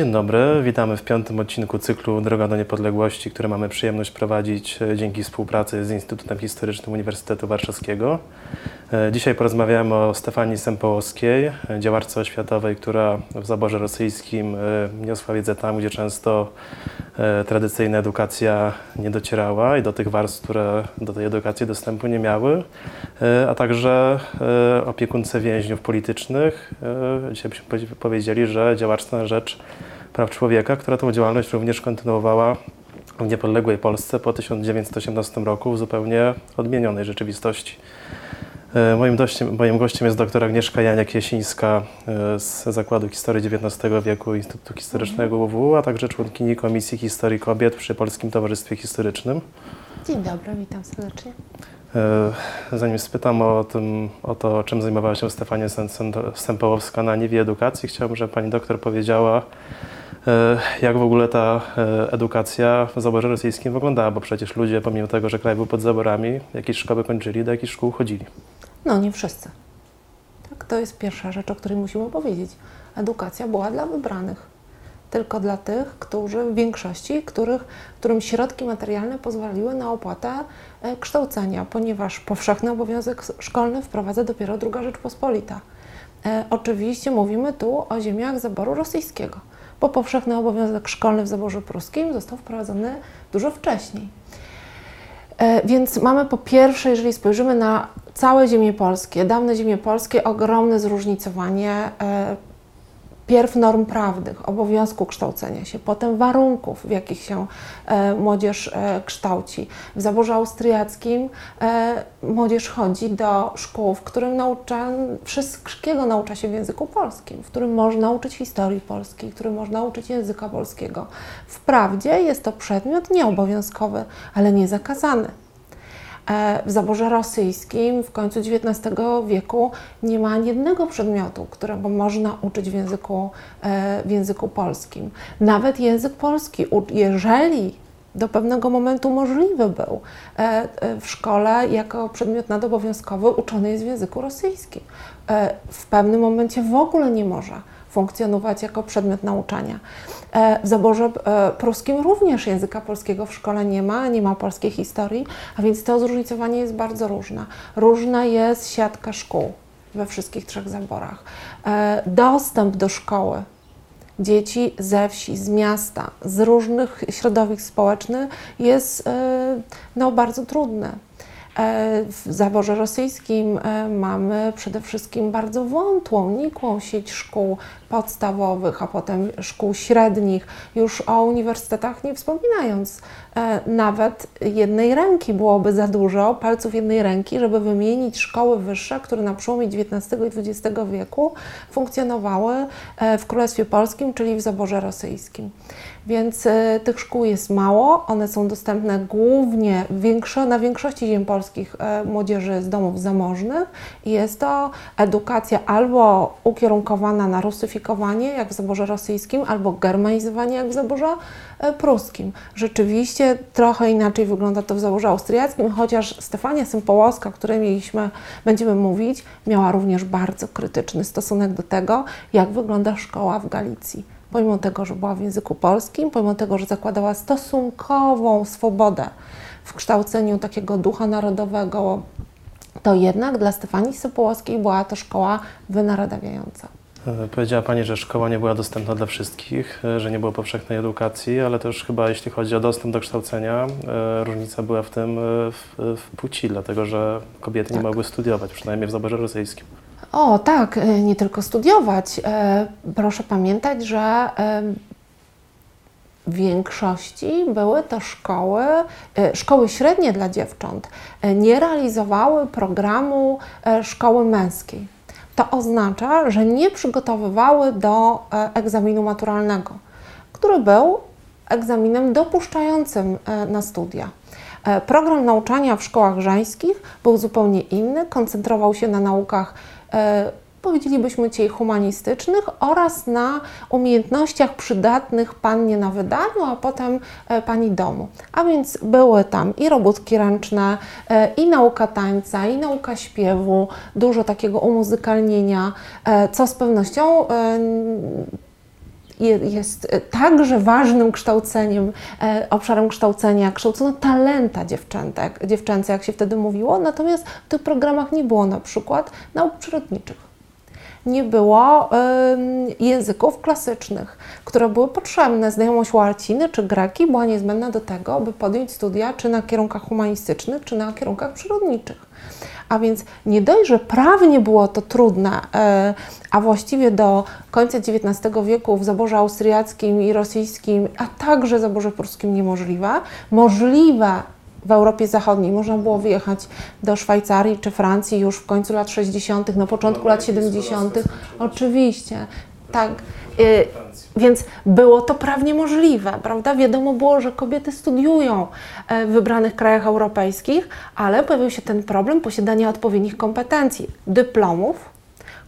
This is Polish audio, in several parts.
Dzień dobry, witamy w piątym odcinku cyklu Droga do Niepodległości, który mamy przyjemność prowadzić e, dzięki współpracy z Instytutem Historycznym Uniwersytetu Warszawskiego. E, dzisiaj porozmawiamy o Stefanii Sempołowskiej, e, działarce oświatowej, która w zaborze rosyjskim niosła wiedzę tam, gdzie często tradycyjna edukacja nie docierała i do tych warstw, które do tej edukacji dostępu nie miały, a także opiekunce więźniów politycznych. Dzisiaj byśmy powiedzieli, że działarstwo na rzecz praw człowieka, która tę działalność również kontynuowała w niepodległej Polsce po 1918 roku w zupełnie odmienionej rzeczywistości. E, moim, dościem, moim gościem jest dr Agnieszka Janiak-Jasińska e, z Zakładu Historii XIX wieku Instytutu Historycznego UW, a także członkini Komisji Historii Kobiet przy Polskim Towarzystwie Historycznym. Dzień dobry, witam serdecznie. E, zanim spytam o, tym, o to, czym zajmowała się Stefania Sępołowska na niwie edukacji, chciałbym, żeby pani doktor powiedziała, jak w ogóle ta e, edukacja w zaborze rosyjskim wyglądała, bo przecież ludzie, pomimo tego, że kraj był pod zaborami, jakieś szkoły kończyli, do jakich szkół chodzili. No, nie wszyscy. Tak, to jest pierwsza rzecz, o której musimy powiedzieć. Edukacja była dla wybranych. Tylko dla tych, którzy w większości, których, którym środki materialne pozwoliły na opłatę e, kształcenia, ponieważ powszechny obowiązek szkolny wprowadza dopiero II Rzeczpospolita. E, oczywiście mówimy tu o ziemiach zaboru rosyjskiego bo powszechny obowiązek szkolny w zaborze pruskim został wprowadzony dużo wcześniej. E, więc mamy po pierwsze, jeżeli spojrzymy na całe ziemie polskie, dawne ziemie polskie, ogromne zróżnicowanie e, pierw norm prawnych, obowiązku kształcenia się, potem warunków, w jakich się e, młodzież e, kształci. W zaborze austriackim e, młodzież chodzi do szkół, w którym naucza, wszystkiego naucza się w języku polskim, w którym można uczyć historii polskiej, w którym można uczyć języka polskiego. Wprawdzie jest to przedmiot nieobowiązkowy, ale nie zakazany. E, w zaborze rosyjskim w końcu XIX wieku nie ma ani jednego przedmiotu, którego można uczyć w języku, e, w języku polskim. Nawet język polski, jeżeli do pewnego momentu możliwy był e, w szkole jako przedmiot nadobowiązkowy, uczony jest w języku rosyjskim. W pewnym momencie w ogóle nie może funkcjonować jako przedmiot nauczania. E, w zaborze e, pruskim również języka polskiego w szkole nie ma, nie ma polskiej historii, a więc to zróżnicowanie jest bardzo różne. Różna jest siatka szkół we wszystkich trzech zaborach. E, dostęp do szkoły dzieci ze wsi, z miasta, z różnych środowisk społecznych jest no, bardzo trudny. E, w zaborze rosyjskim e, mamy przede wszystkim bardzo wątłą, nikłą sieć szkół podstawowych, a potem szkół średnich, już o uniwersytetach nie wspominając. E, nawet jednej ręki byłoby za dużo, palców jednej ręki, żeby wymienić szkoły wyższe, które na przełomie XIX i XX wieku funkcjonowały w Królestwie Polskim, czyli w zaborze rosyjskim. Więc y, tych szkół jest mało, one są dostępne głównie większo, na większości ziem polskich y, młodzieży z domów zamożnych. Jest to edukacja albo ukierunkowana na rusyfikowanie, jak w zaborze rosyjskim, albo germanizowanie, jak w zaborze y, pruskim. Rzeczywiście trochę inaczej wygląda to w zaborze austriackim, chociaż Stefania Sympołowska, o której mieliśmy, będziemy mówić, miała również bardzo krytyczny stosunek do tego, jak wygląda szkoła w Galicji pomimo tego, że była w języku polskim, pomimo tego, że zakładała stosunkową swobodę w kształceniu takiego ducha narodowego, to jednak dla Stefanii Sopołowskiej była to szkoła wynaradawiająca. E, powiedziała Pani, że szkoła nie była dostępna dla wszystkich, e, że nie było powszechnej edukacji, ale też chyba jeśli chodzi o dostęp do kształcenia, e, różnica była w tym w, w płci, dlatego że kobiety tak. nie mogły studiować, przynajmniej w zaborze rosyjskim. O, tak, e, nie tylko studiować. E, proszę pamiętać, że e, w większości były to szkoły, szkoły średnie dla dziewcząt, nie realizowały programu szkoły męskiej. To oznacza, że nie przygotowywały do egzaminu maturalnego, który był egzaminem dopuszczającym na studia. Program nauczania w szkołach żeńskich był zupełnie inny, koncentrował się na naukach powiedzielibyśmy dzisiaj humanistycznych oraz na umiejętnościach przydatnych pannie na wydaniu, a potem e, pani domu. A więc były tam i robótki ręczne, e, i nauka tańca, i nauka śpiewu, dużo takiego umuzykalnienia, co z pewnością jest e, także ważnym kształceniem, e, obszarem kształcenia, kształcono talenta dziewczętek, dziewczęce, jak się wtedy mówiło, natomiast w tych programach nie było na przykład nauk przyrodniczych nie było ym, języków klasycznych, które były potrzebne. Znajomość łaciny czy greki była niezbędna do tego, by podjąć studia czy na kierunkach humanistycznych, czy na kierunkach przyrodniczych. A więc nie dość, że prawnie było to trudne, e, a właściwie do końca XIX wieku w zaborze austriackim i rosyjskim, a także zaborze pruskim niemożliwe, możliwe w Europie Zachodniej można było wyjechać do Szwajcarii czy Francji już w końcu lat 60., na początku lat 70. Oczywiście, tak. Y, Więc było to prawnie możliwe, prawda? Wiadomo było, że kobiety studiują e, w wybranych krajach europejskich, ale pojawił się ten problem posiadania odpowiednich kompetencji, dyplomów,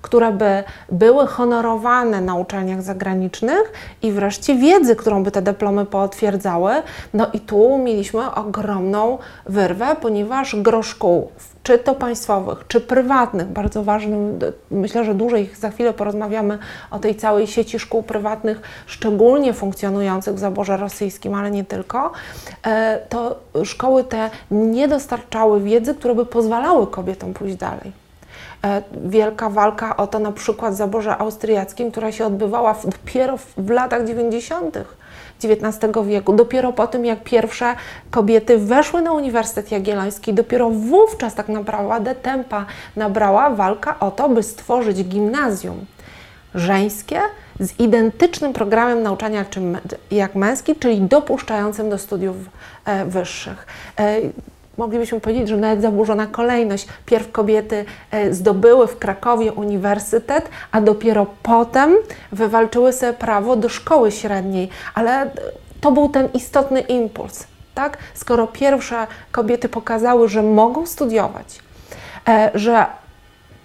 które by były honorowane na uczelniach zagranicznych i wreszcie wiedzy, którą by te dyplomy potwierdzały. No i tu mieliśmy ogromną wyrwę, ponieważ gro szkół, czy to państwowych, czy prywatnych, bardzo ważnym, myślę, że dłużej za chwilę porozmawiamy o tej całej sieci szkół prywatnych, szczególnie funkcjonujących w zaborze rosyjskim, ale nie tylko, e, to szkoły te nie dostarczały wiedzy, które by pozwalały kobietom pójść dalej e, wielka walka o to na przykład zaborze austriackim, która się odbywała dopiero w latach 90. XIX wieku. Dopiero po tym, jak pierwsze kobiety weszły na Uniwersytet Jagielloński, dopiero wówczas tak naprawdę tempa nabrała walka o to, by stworzyć gimnazjum żeńskie z identycznym programem nauczania jak, męski, czyli dopuszczającym do studiów e, wyższych. Moglibyśmy powiedzieć, że nawet zaburzona kolejność. Pierw kobiety e, zdobyły w Krakowie uniwersytet, a dopiero potem wywalczyły sobie prawo do szkoły średniej. Ale to był ten istotny impuls. Tak? Skoro pierwsze kobiety pokazały, że mogą studiować, e, że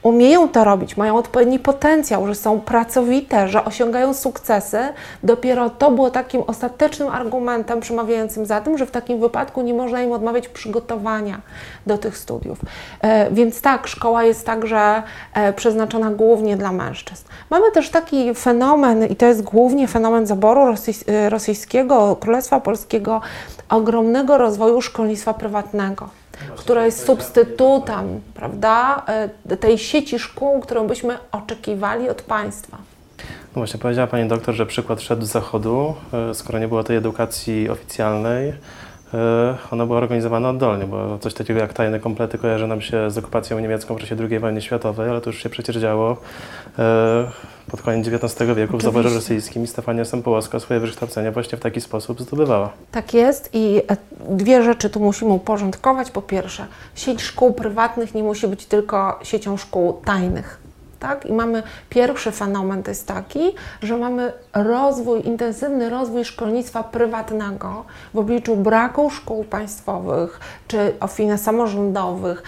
umieją to robić, mają odpowiedni potencjał, że są pracowite, że osiągają sukcesy, dopiero to było takim ostatecznym argumentem przemawiającym za tym, że w takim wypadku nie można im odmawiać przygotowania do tych studiów. E, więc tak, szkoła jest także e, przeznaczona głównie dla mężczyzn. Mamy też taki fenomen, i to jest głównie fenomen zaboru e, rosyjskiego, Królestwa Polskiego, ogromnego rozwoju szkolnictwa prywatnego która jest substytutem, prawda, e, tej sieci szkół, którą byśmy oczekiwali od państwa. No właśnie, powiedziała Pani doktor, że przykład szedł z zachodu, e, skoro nie było tej edukacji oficjalnej, ona była organizowana oddolnie, bo coś takiego jak tajne komplety kojarzy nam się z okupacją niemiecką w czasie II wojny światowej, ale to już się przecież działo e, pod koniec XIX wieku w zaborze rosyjskim i Stefania Sempołowska swoje wykształcenie właśnie w taki sposób zdobywała. Tak jest i e, dwie rzeczy tu musimy uporządkować. Po pierwsze, sieć szkół prywatnych nie musi być tylko siecią szkół tajnych. Tak? I mamy pierwszy fenomen to jest taki, że mamy rozwój, intensywny rozwój szkolnictwa prywatnego w obliczu braku szkół państwowych czy ofin samorządowych.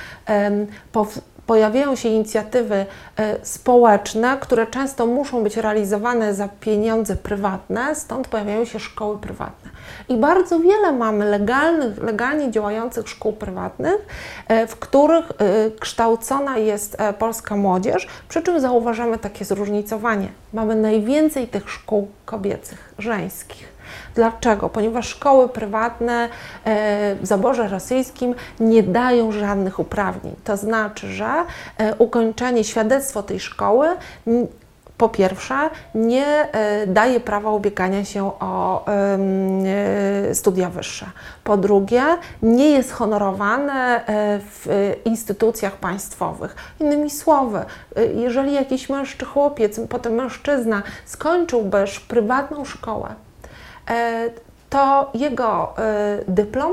Pojawiają się inicjatywy e, społeczne, które często muszą być realizowane za pieniądze prywatne, stąd pojawiają się szkoły prywatne. I bardzo wiele mamy legalnych, legalnie działających szkół prywatnych, e, w których e, kształcona jest polska młodzież, przy czym zauważamy takie zróżnicowanie. Mamy najwięcej tych szkół kobiecych, żeńskich. Dlaczego? Ponieważ szkoły prywatne e, w zaborze rosyjskim nie dają żadnych uprawnień. To znaczy, że e, ukończenie, świadectwo tej szkoły po pierwsze, nie e, daje prawa ubiegania się o studia wyższe. Po drugie, nie jest honorowane w instytucjach państwowych. Innymi słowy, jeżeli jakiś mężczyzna, chłopiec, potem mężczyzna skończyłby prywatną szkołę, to jego e, dyplom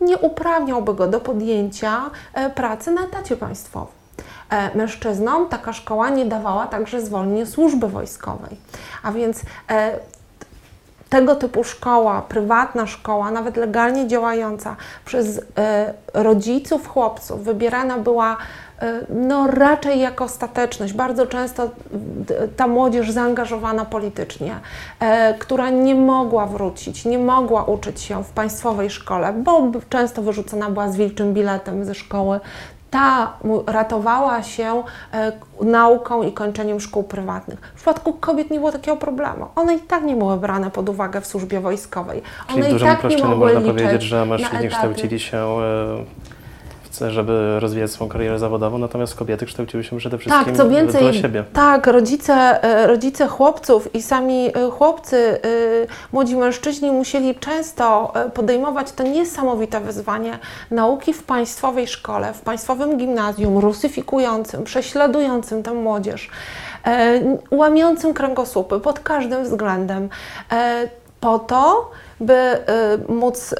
nie uprawniałby go do podjęcia e, pracy na etacie państwowym. E, Mężczyznom taka szkoła nie dawała także zwolnienia służby wojskowej. A więc e, tego typu szkoła, prywatna szkoła, nawet legalnie działająca przez e, rodziców chłopców, wybierana była e, no, raczej jako ostateczność. Bardzo często ta młodzież zaangażowana politycznie, e, która nie mogła wrócić, nie mogła uczyć się w państwowej szkole, bo często wyrzucona była z wilczym biletem ze szkoły, ta ratowała się e, nauką i kończeniem szkół prywatnych. W przypadku kobiet nie było takiego problemu. One i tak nie były brane pod uwagę w służbie wojskowej. One Czyli w dużym tak nie uproszczeniu można liczyć powiedzieć, że mężczyźni kształcili się e, w- żeby rozwijać swoją karierę zawodową, natomiast kobiety kształciły się przede wszystkim Tak, co więcej, dla siebie. tak, rodzice, e, rodzice chłopców i sami e, chłopcy, e, młodzi mężczyźni musieli często podejmować to niesamowite wyzwanie nauki w państwowej szkole, w państwowym gimnazjum, rusyfikującym, prześladującym tę młodzież, łamiącym kręgosłupy pod każdym względem, po to, by móc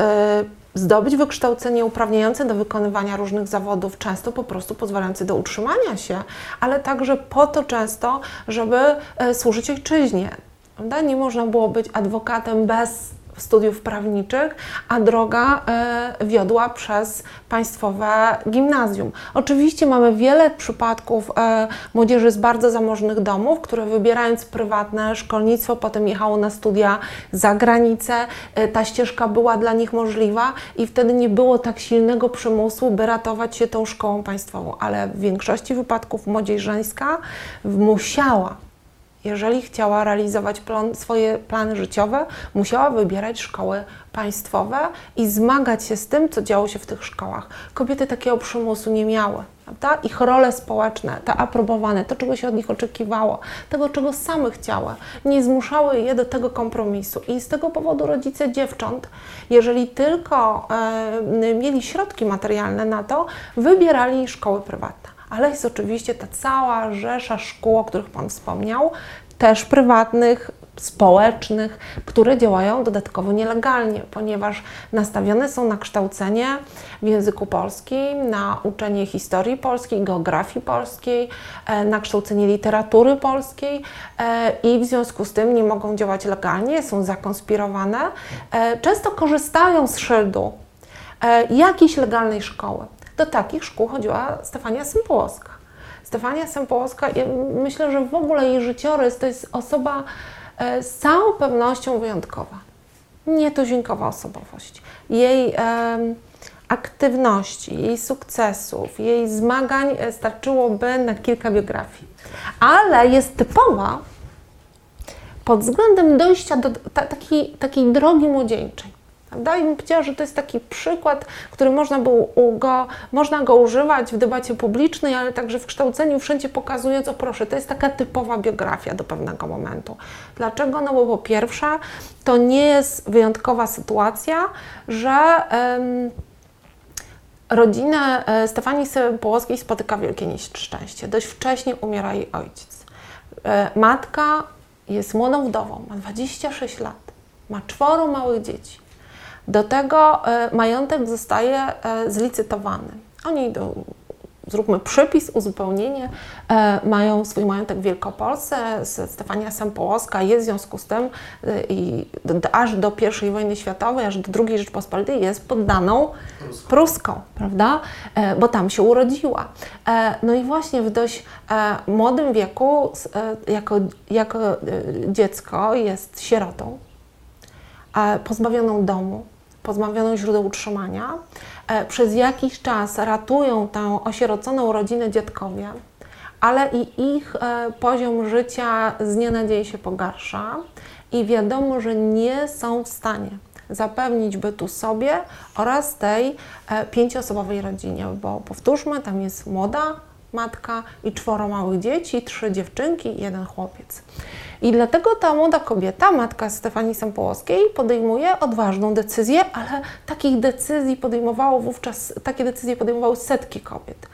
zdobyć wykształcenie uprawniające do wykonywania różnych zawodów, często po prostu pozwalające do utrzymania się, ale także po to często, żeby e, służyć ojczyźnie. Prawda? Nie można było być adwokatem bez studiów prawniczych, a droga e, wiodła przez państwowe gimnazjum. Oczywiście mamy wiele przypadków e, młodzieży z bardzo zamożnych domów, które wybierając prywatne szkolnictwo, potem jechało na studia za granicę. E, ta ścieżka była dla nich możliwa i wtedy nie było tak silnego przymusu, by ratować się tą szkołą państwową, ale w większości wypadków młodzież żeńska musiała jeżeli chciała realizować plan, swoje plany życiowe, musiała wybierać szkoły państwowe i zmagać się z tym, co działo się w tych szkołach. Kobiety takiego przymusu nie miały. Prawda? Ich role społeczne, te aprobowane, to czego się od nich oczekiwało, tego czego same chciały, nie zmuszały je do tego kompromisu. I z tego powodu rodzice dziewcząt, jeżeli tylko e, mieli środki materialne na to, wybierali szkoły prywatne ale jest oczywiście ta cała rzesza szkół, o których Pan wspomniał, też prywatnych, społecznych, które działają dodatkowo nielegalnie, ponieważ nastawione są na kształcenie w języku polskim, na uczenie historii polskiej, geografii polskiej, e, na kształcenie literatury polskiej e, i w związku z tym nie mogą działać legalnie, są zakonspirowane. E, Często korzystają z szyldu jakiejś legalnej szkoły. Do takich szkół chodziła Stefania Sępołowska. Stefania Sępołowska, ja myślę, że w ogóle jej życiorys to jest osoba e, z całą pewnością wyjątkowa. Nietuzinkowa osobowość. Jej em, aktywności, jej sukcesów, jej zmagań e, starczyłoby na kilka biografii. Ale jest typowa pod względem dojścia do ta, takiej, takiej drogi młodzieńczej. Prawda? I bym powiedziała, że to jest taki przykład, który można, było go, można go używać w debacie publicznej, ale także w kształceniu, wszędzie pokazując, o proszę, to jest taka typowa biografia do pewnego momentu. Dlaczego? No bo po pierwsze, to nie jest wyjątkowa sytuacja, że em, rodzinę e, Stefanii Połowskiej spotyka wielkie nieszczęście. Dość wcześnie umiera jej ojciec. E, Matka jest młodą wdową, ma 26 lat, ma czworo małych dzieci. Do tego e, majątek zostaje e, zlicytowany. Oni zróbmy przypis, uzupełnienie, e, mają swój majątek w Wielkopolsce. Stefania Sempołowska jest w związku z tym i aż do I wojny światowej, aż do II Rzeczpospolitej jest poddaną Pruską, prawda? Bo tam się urodziła. No i właśnie w dość młodym wieku, jako, jako dziecko jest sierotą, pozbawioną domu, pozbawioną źródeł utrzymania. E, Przez jakiś czas ratują tę osieroconą rodzinę dziadkowie, ale i ich e, poziom życia z dnia na dzień się pogarsza i wiadomo, że nie są w stanie zapewnić bytu sobie oraz tej e, pięcioosobowej rodzinie, bo powtórzmy, tam jest młoda matka i czworo małych dzieci, trzy dziewczynki i jeden chłopiec. I dlatego ta młoda kobieta, matka Stefanii Sempołowskiej, podejmuje odważną decyzję, ale takich decyzji podejmowało wówczas, takie decyzje podejmowały setki kobiet.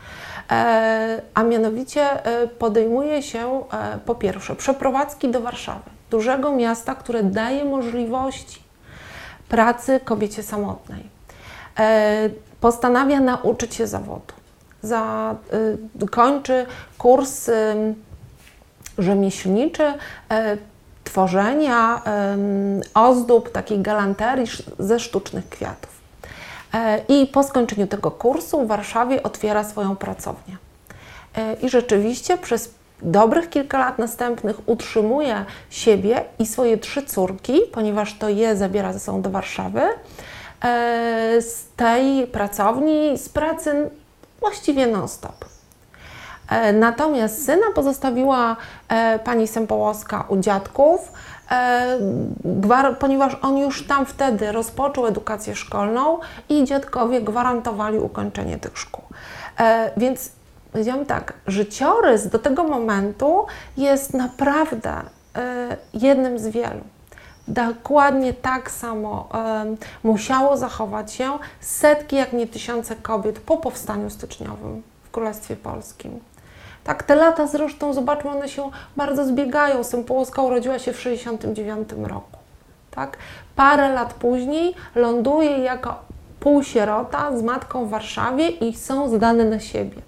E, a mianowicie e, podejmuje się e, po pierwsze przeprowadzki do Warszawy, dużego miasta, które daje możliwości pracy kobiecie samotnej. E, postanawia nauczyć się zawodu. Za, y, kończy kurs ym, rzemieślniczy e, tworzenia ozdób, takiej galanterii ze sztucznych kwiatów. I po skończeniu tego kursu w Warszawie otwiera swoją pracownię. I rzeczywiście przez dobrych kilka lat następnych utrzymuje siebie i swoje trzy córki, ponieważ to je zabiera ze sobą do Warszawy, z tej pracowni, z pracy właściwie non-stop. E, Natomiast syna pozostawiła e, pani Sempołowska u dziadków, e, ponieważ on już tam wtedy rozpoczął edukację szkolną i dziadkowie gwarantowali ukończenie tych szkół. Więc powiedziałam tak, życiorys do tego momentu jest naprawdę jednym z wielu. Dokładnie tak samo musiało zachować się setki, jak nie tysiące kobiet po powstaniu styczniowym w Królestwie Polskim. Tak, te lata zresztą, zobaczmy, one się bardzo zbiegają. Sępołowska urodziła się w 1969 roku. Tak? Parę lat później ląduje jako półsierota z matką w Warszawie i są zdane na siebie.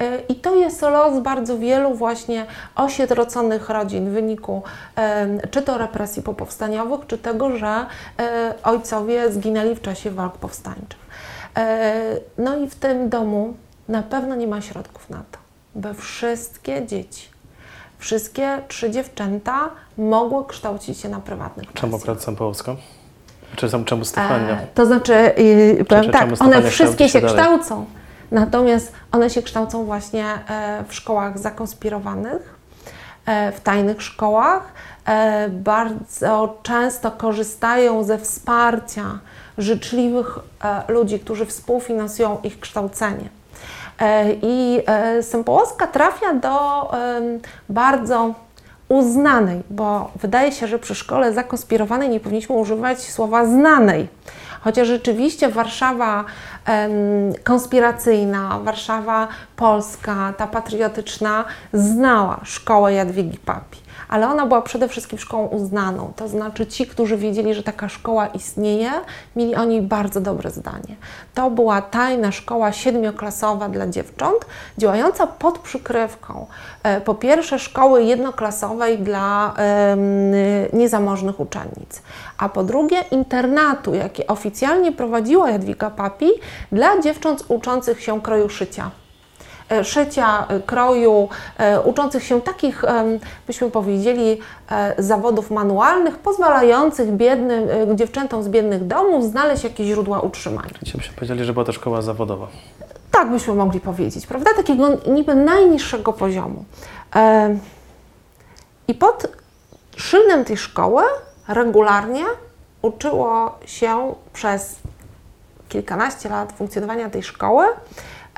E, I to jest los bardzo wielu właśnie osiedroconych rodzin w wyniku em, czy to represji popowstaniowych, czy tego, że e, ojcowie zginęli w czasie walk powstańczych. E, No i w tym domu na pewno nie ma środków na to, by wszystkie dzieci, wszystkie trzy dziewczęta mogły kształcić się na prywatnych Czemu akurat Sępołowska? Czy sam- czemu Stefania? E, to znaczy, yy, powiem czy tak, one wszystkie się się kształcą, natomiast one się kształcą właśnie e, w szkołach zakonspirowanych, e, w tajnych szkołach. Bardzo często korzystają ze wsparcia życzliwych ludzi, którzy współfinansują ich kształcenie. I Sępołowska trafia do bardzo uznanej, bo wydaje się, że przy szkole zakonspirowanej nie powinniśmy używać słowa znanej. Chociaż rzeczywiście Warszawa em, konspiracyjna, Warszawa polska, ta patriotyczna, znała szkołę Jadwigi Papi. Ale ona była przede wszystkim szkołą uznaną. To znaczy ci, którzy wiedzieli, że taka szkoła istnieje, mieli o niej bardzo dobre zdanie. To była tajna szkoła siedmioklasowa dla dziewcząt, działająca pod przykrywką e, po pierwsze szkoły jednoklasowej dla niezamożnych uczennic, a po drugie internatu, jaki oficjalnie prowadziła Jadwiga Papi dla dziewcząt uczących się kroju szycia szycia, e, kroju, e, uczących się takich, byśmy powiedzieli, e, zawodów manualnych, pozwalających biednym, e, dziewczętom z biednych domów znaleźć jakieś źródła utrzymania. Byśmy powiedzieli, że była to szkoła zawodowa. Tak byśmy mogli powiedzieć, prawda? Takiego niby najniższego poziomu. E, I pod szyldem tej szkoły regularnie uczyło się przez kilkanaście lat funkcjonowania tej szkoły,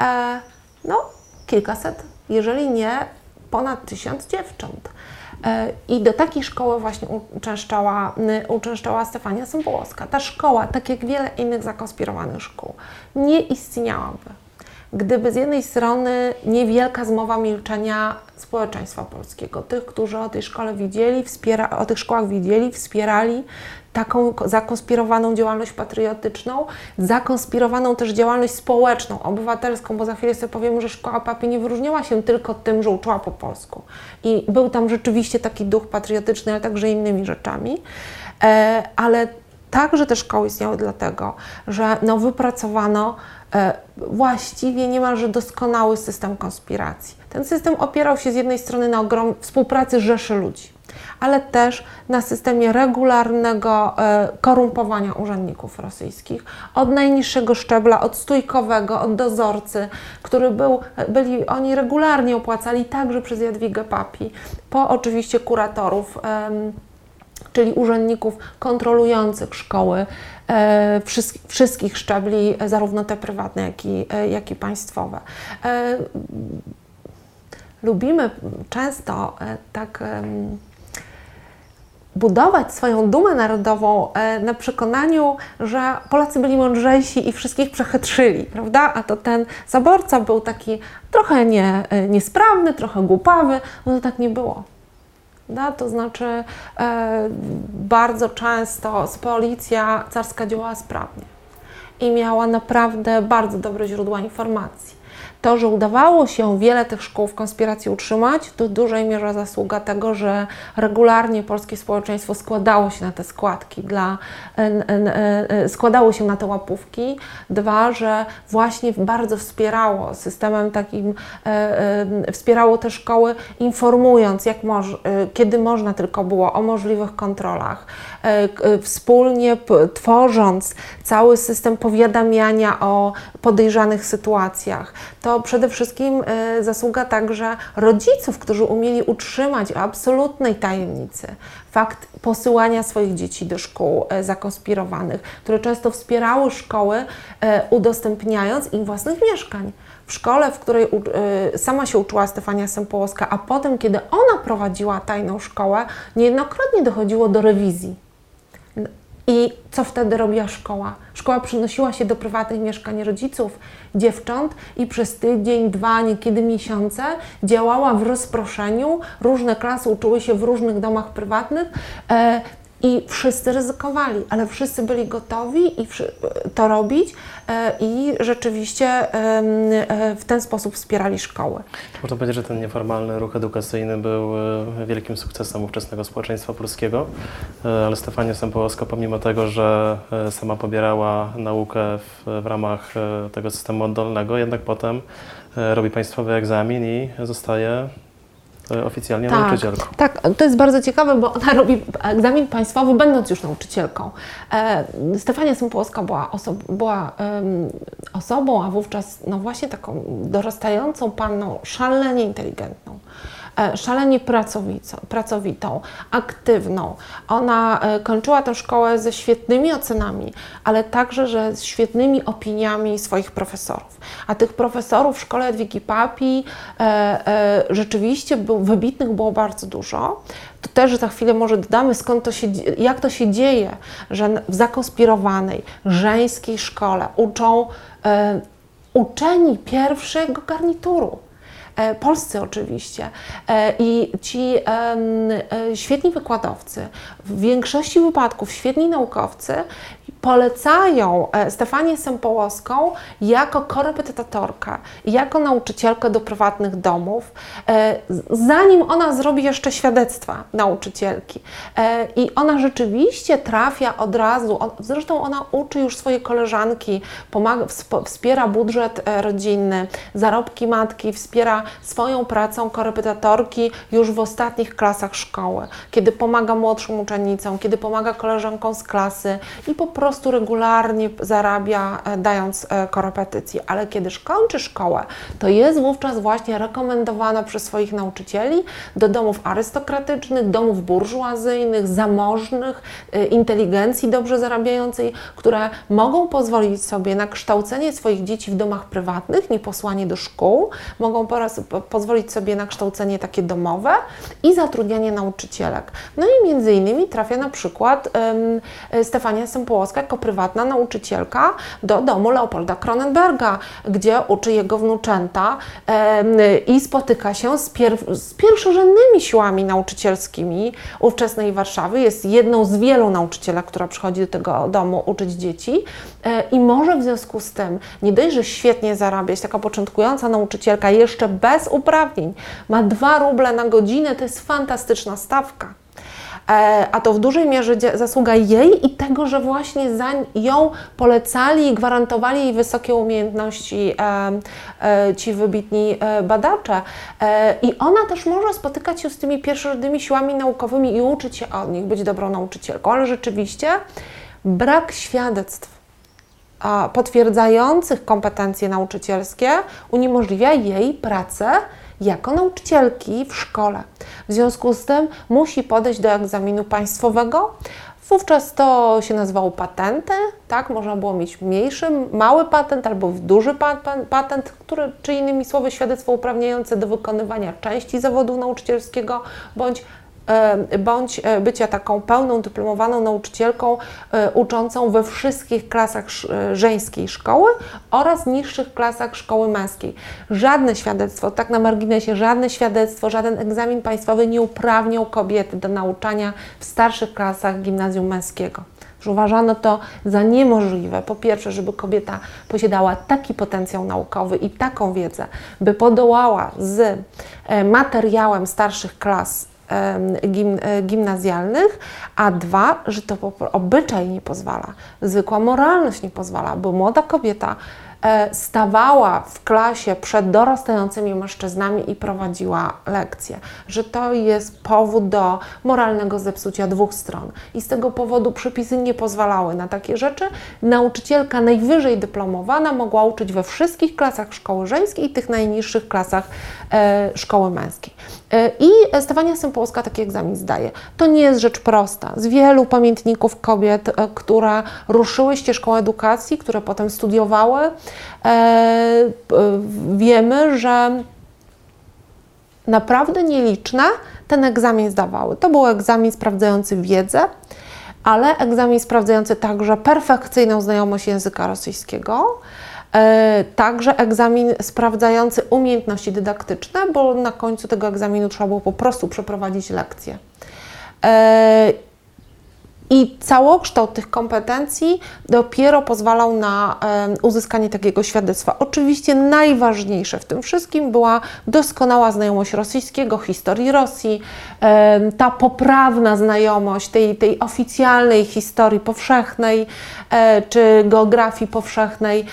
e, no kilkaset, jeżeli nie ponad tysiąc dziewcząt. E, I do takiej szkoły właśnie uczęszczała, y, uczęszczała Stefania Sępołowska. Ta szkoła, tak jak wiele innych zakonspirowanych szkół, nie istniałaby, gdyby z jednej strony niewielka zmowa milczenia społeczeństwa polskiego, tych, którzy o tej szkole widzieli, wspiera, o tych szkołach widzieli, wspierali taką ko- zakonspirowaną działalność patriotyczną, zakonspirowaną też działalność społeczną, obywatelską, bo za chwilę sobie powiemy, że szkoła Papi nie wyróżniała się tylko tym, że uczyła po polsku. I był tam rzeczywiście taki duch patriotyczny, ale także innymi rzeczami. E, ale także te szkoły istniały dlatego, że no, wypracowano e, właściwie niemalże doskonały system konspiracji. Ten system opierał się z jednej strony na ogrom współpracy rzeszy ludzi, ale też na systemie regularnego e, korumpowania urzędników rosyjskich, od najniższego szczebla, od stójkowego, od dozorcy, który był, byli oni regularnie opłacali także przez Jadwigę Papi, po oczywiście kuratorów. czyli urzędników kontrolujących szkoły e, wszystk- wszystkich szczebli, zarówno te prywatne, jak i, e, jak i państwowe. Lubimy często tak budować swoją dumę narodową e, na przekonaniu, że Polacy byli mądrzejsi i wszystkich przechytrzyli, prawda? A to ten zaborca był taki trochę nie, e, niesprawny, trochę głupawy, no to tak nie było. Da, to znaczy e, bardzo często policja carska działała sprawnie i miała naprawdę bardzo dobre źródła informacji. To, że udawało się wiele tych szkół w konspiracji utrzymać, to w dużej mierze zasługa tego, że regularnie polskie społeczeństwo składało się na te składki, dla, en- en- e, składało się na te łapówki. Dwa, że właśnie bardzo wspierało systemem takim, e, e, wspierało te szkoły, informując, jak moż, e, kiedy można tylko było o możliwych kontrolach, e, e, wspólnie tworząc cały system powiadamiania o podejrzanych sytuacjach. To przede wszystkim e, zasługa także rodziców, którzy umieli utrzymać absolutnej tajemnicy fakt posyłania swoich dzieci do szkół e, zakonspirowanych, które często wspierały szkoły, e, udostępniając im własnych mieszkań. W szkole, w której sama się uczyła Stefania Sempołowska, a potem, kiedy ona prowadziła tajną szkołę, niejednokrotnie dochodziło do rewizji. I co wtedy robiła szkoła? Szkoła przenosiła się do prywatnych mieszkań rodziców, dziewcząt i przez tydzień, dwa, niekiedy miesiące działała w rozproszeniu. Różne klasy uczyły się w różnych domach prywatnych. I wszyscy ryzykowali, ale wszyscy byli gotowi i to robić e, i rzeczywiście e, w ten sposób wspierali szkoły. Można powiedzieć, że ten nieformalny ruch edukacyjny był e, wielkim sukcesem ówczesnego społeczeństwa polskiego, ale Stefania Sempołowska, pomimo tego, że sama pobierała naukę w, w ramach tego systemu oddolnego, jednak potem robi państwowy egzamin i zostaje oficjalnie tak, nauczycielką. Tak, to jest bardzo ciekawe, bo ona robi egzamin państwowy, będąc już nauczycielką. E, Stefania Sympołowska była, oso była um, osobą, a wówczas no właśnie taką dorastającą panną, szalenie inteligentną. E, szalenie pracowitą, aktywną. Ona e, kończyła tę szkołę ze świetnymi ocenami, ale także że z świetnymi opiniami swoich profesorów. A tych profesorów w szkole Edwigi Papi e, rzeczywiście był, wybitnych było bardzo dużo. To też za chwilę może dodamy, skąd to się, jak to się dzieje, że w zakonspirowanej żeńskiej szkole uczą uczeni pierwszego garnituru polscy oczywiście. E, I ci e, świetni wykładowcy, w większości wypadków świetni naukowcy polecają Stefanię Sempołowską jako korepetytatorkę, jako nauczycielkę do prywatnych domów, zanim ona zrobi jeszcze świadectwa nauczycielki. I ona rzeczywiście trafia od razu, zresztą ona uczy już swoje koleżanki, pomaga, wspiera budżet rodzinny, zarobki matki, wspiera swoją pracą korepetytorki już w ostatnich klasach szkoły, kiedy pomaga młodszym uczennicom, kiedy pomaga koleżankom z klasy i po prostu regularnie zarabia, e, dając e, korepetycje. Ale kiedy kończy szkołę, to jest wówczas właśnie rekomendowana przez swoich nauczycieli do domów arystokratycznych, domów burżuazyjnych, zamożnych, e, inteligencji dobrze zarabiającej, które mogą pozwolić sobie na kształcenie swoich dzieci w domach prywatnych, nie posłanie do szkół, mogą po raz pozwolić sobie na kształcenie takie domowe i zatrudnianie nauczycielek. No i między innymi trafia na przykład um, Stefania Sempołowska jako prywatna nauczycielka do domu Leopolda Kronenberga, gdzie uczy jego wnuczęta i spotyka się z, pier z pierwszorzędnymi siłami nauczycielskimi ówczesnej Warszawy. Jest jedną z wielu nauczycielek, która przychodzi do tego domu uczyć dzieci e, i może w związku z tym nie dość, że świetnie zarabiać, taka początkująca nauczycielka jeszcze bez uprawnień, ma 2 ruble na godzinę, to jest fantastyczna stawka. E, a to w dużej mierze zasługa jej i tego, że właśnie za ją polecali i gwarantowali jej wysokie umiejętności e, e, ci wybitni badacze. I ona też może spotykać się z tymi pierwszorzędnymi siłami naukowymi i uczyć się od nich, być dobrą nauczycielką, ale rzeczywiście brak świadectw potwierdzających kompetencje nauczycielskie uniemożliwia jej pracę jako nauczycielki w szkole. W związku z tym musi podejść do egzaminu państwowego. Wówczas to się nazywało patenty, tak? Można było mieć mniejszy, mały patent albo duży patent, który, czy innymi słowy, świadectwo uprawniające do wykonywania części zawodu nauczycielskiego bądź bądź e, bycia taką pełną dyplomowaną nauczycielką e, uczącą we wszystkich klasach żeńskiej szkoły oraz niższych klasach szkoły męskiej. Żadne świadectwo, tak na marginesie, żadne świadectwo, żaden egzamin państwowy nie uprawniał kobiety do nauczania w starszych klasach gimnazjum męskiego uważano to za niemożliwe. Po pierwsze, żeby kobieta posiadała taki potencjał naukowy i taką wiedzę, by podołała z materiałem starszych klas gim, e, gimnazjalnych, a dwa, że to obyczaj nie pozwala, zwykła moralność nie pozwala, bo młoda kobieta e, stawała w klasie przed dorastającymi mężczyznami i prowadziła lekcje, że to jest powód do moralnego zepsucia dwóch stron. I z tego powodu przepisy nie pozwalały na takie rzeczy. Nauczycielka najwyżej dyplomowana mogła uczyć we wszystkich klasach szkoły żeńskiej i tych najniższych klasach e, szkoły męskiej. E, I Stefania Sępołska taki egzamin zdaje. To nie jest rzecz prosta. Z wielu pamiętników kobiet, e, które ruszyły ścieżką edukacji, które potem studiowały, e, wiemy, że naprawdę nieliczne ten egzamin zdawały. To był egzamin sprawdzający wiedzę, ale egzamin sprawdzający także perfekcyjną znajomość języka rosyjskiego, także egzamin sprawdzający umiejętności dydaktyczne, bo na końcu tego egzaminu trzeba było po prostu przeprowadzić lekcję. I całokształt tych kompetencji dopiero pozwalał na uzyskanie takiego świadectwa. Oczywiście najważniejsze w tym wszystkim była doskonała znajomość rosyjskiego, historii Rosji, ta poprawna znajomość tej, tej oficjalnej historii powszechnej e, czy geografii powszechnej.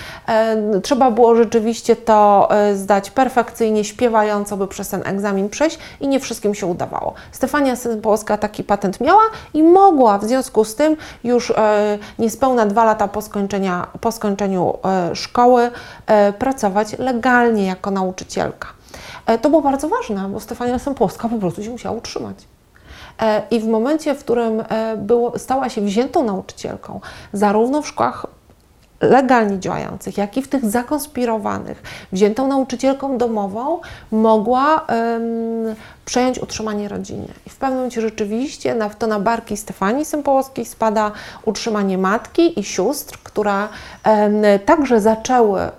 Trzeba było rzeczywiście to e, zdać perfekcyjnie, śpiewająco, by przez ten egzamin przejść i nie wszystkim się udawało. Stefania Sępolska taki patent miała i mogła w związku z tym już e, niespełna dwa lata po, skończenia, po skończeniu e, szkoły e, pracować legalnie jako nauczycielka. To było bardzo ważne, bo Stefania Sępolska po prostu się musiała utrzymać. I w momencie, w którym było, stała się wziętą nauczycielką, zarówno w szkołach legalnie działających, jak i w tych zakonspirowanych, wziętą nauczycielką domową, mogła przejąć utrzymanie rodziny. I w pewnym momencie rzeczywiście na, to na barki Stefanii Sępołowskiej spada utrzymanie matki i sióstr, które em, także zaczęły e, e,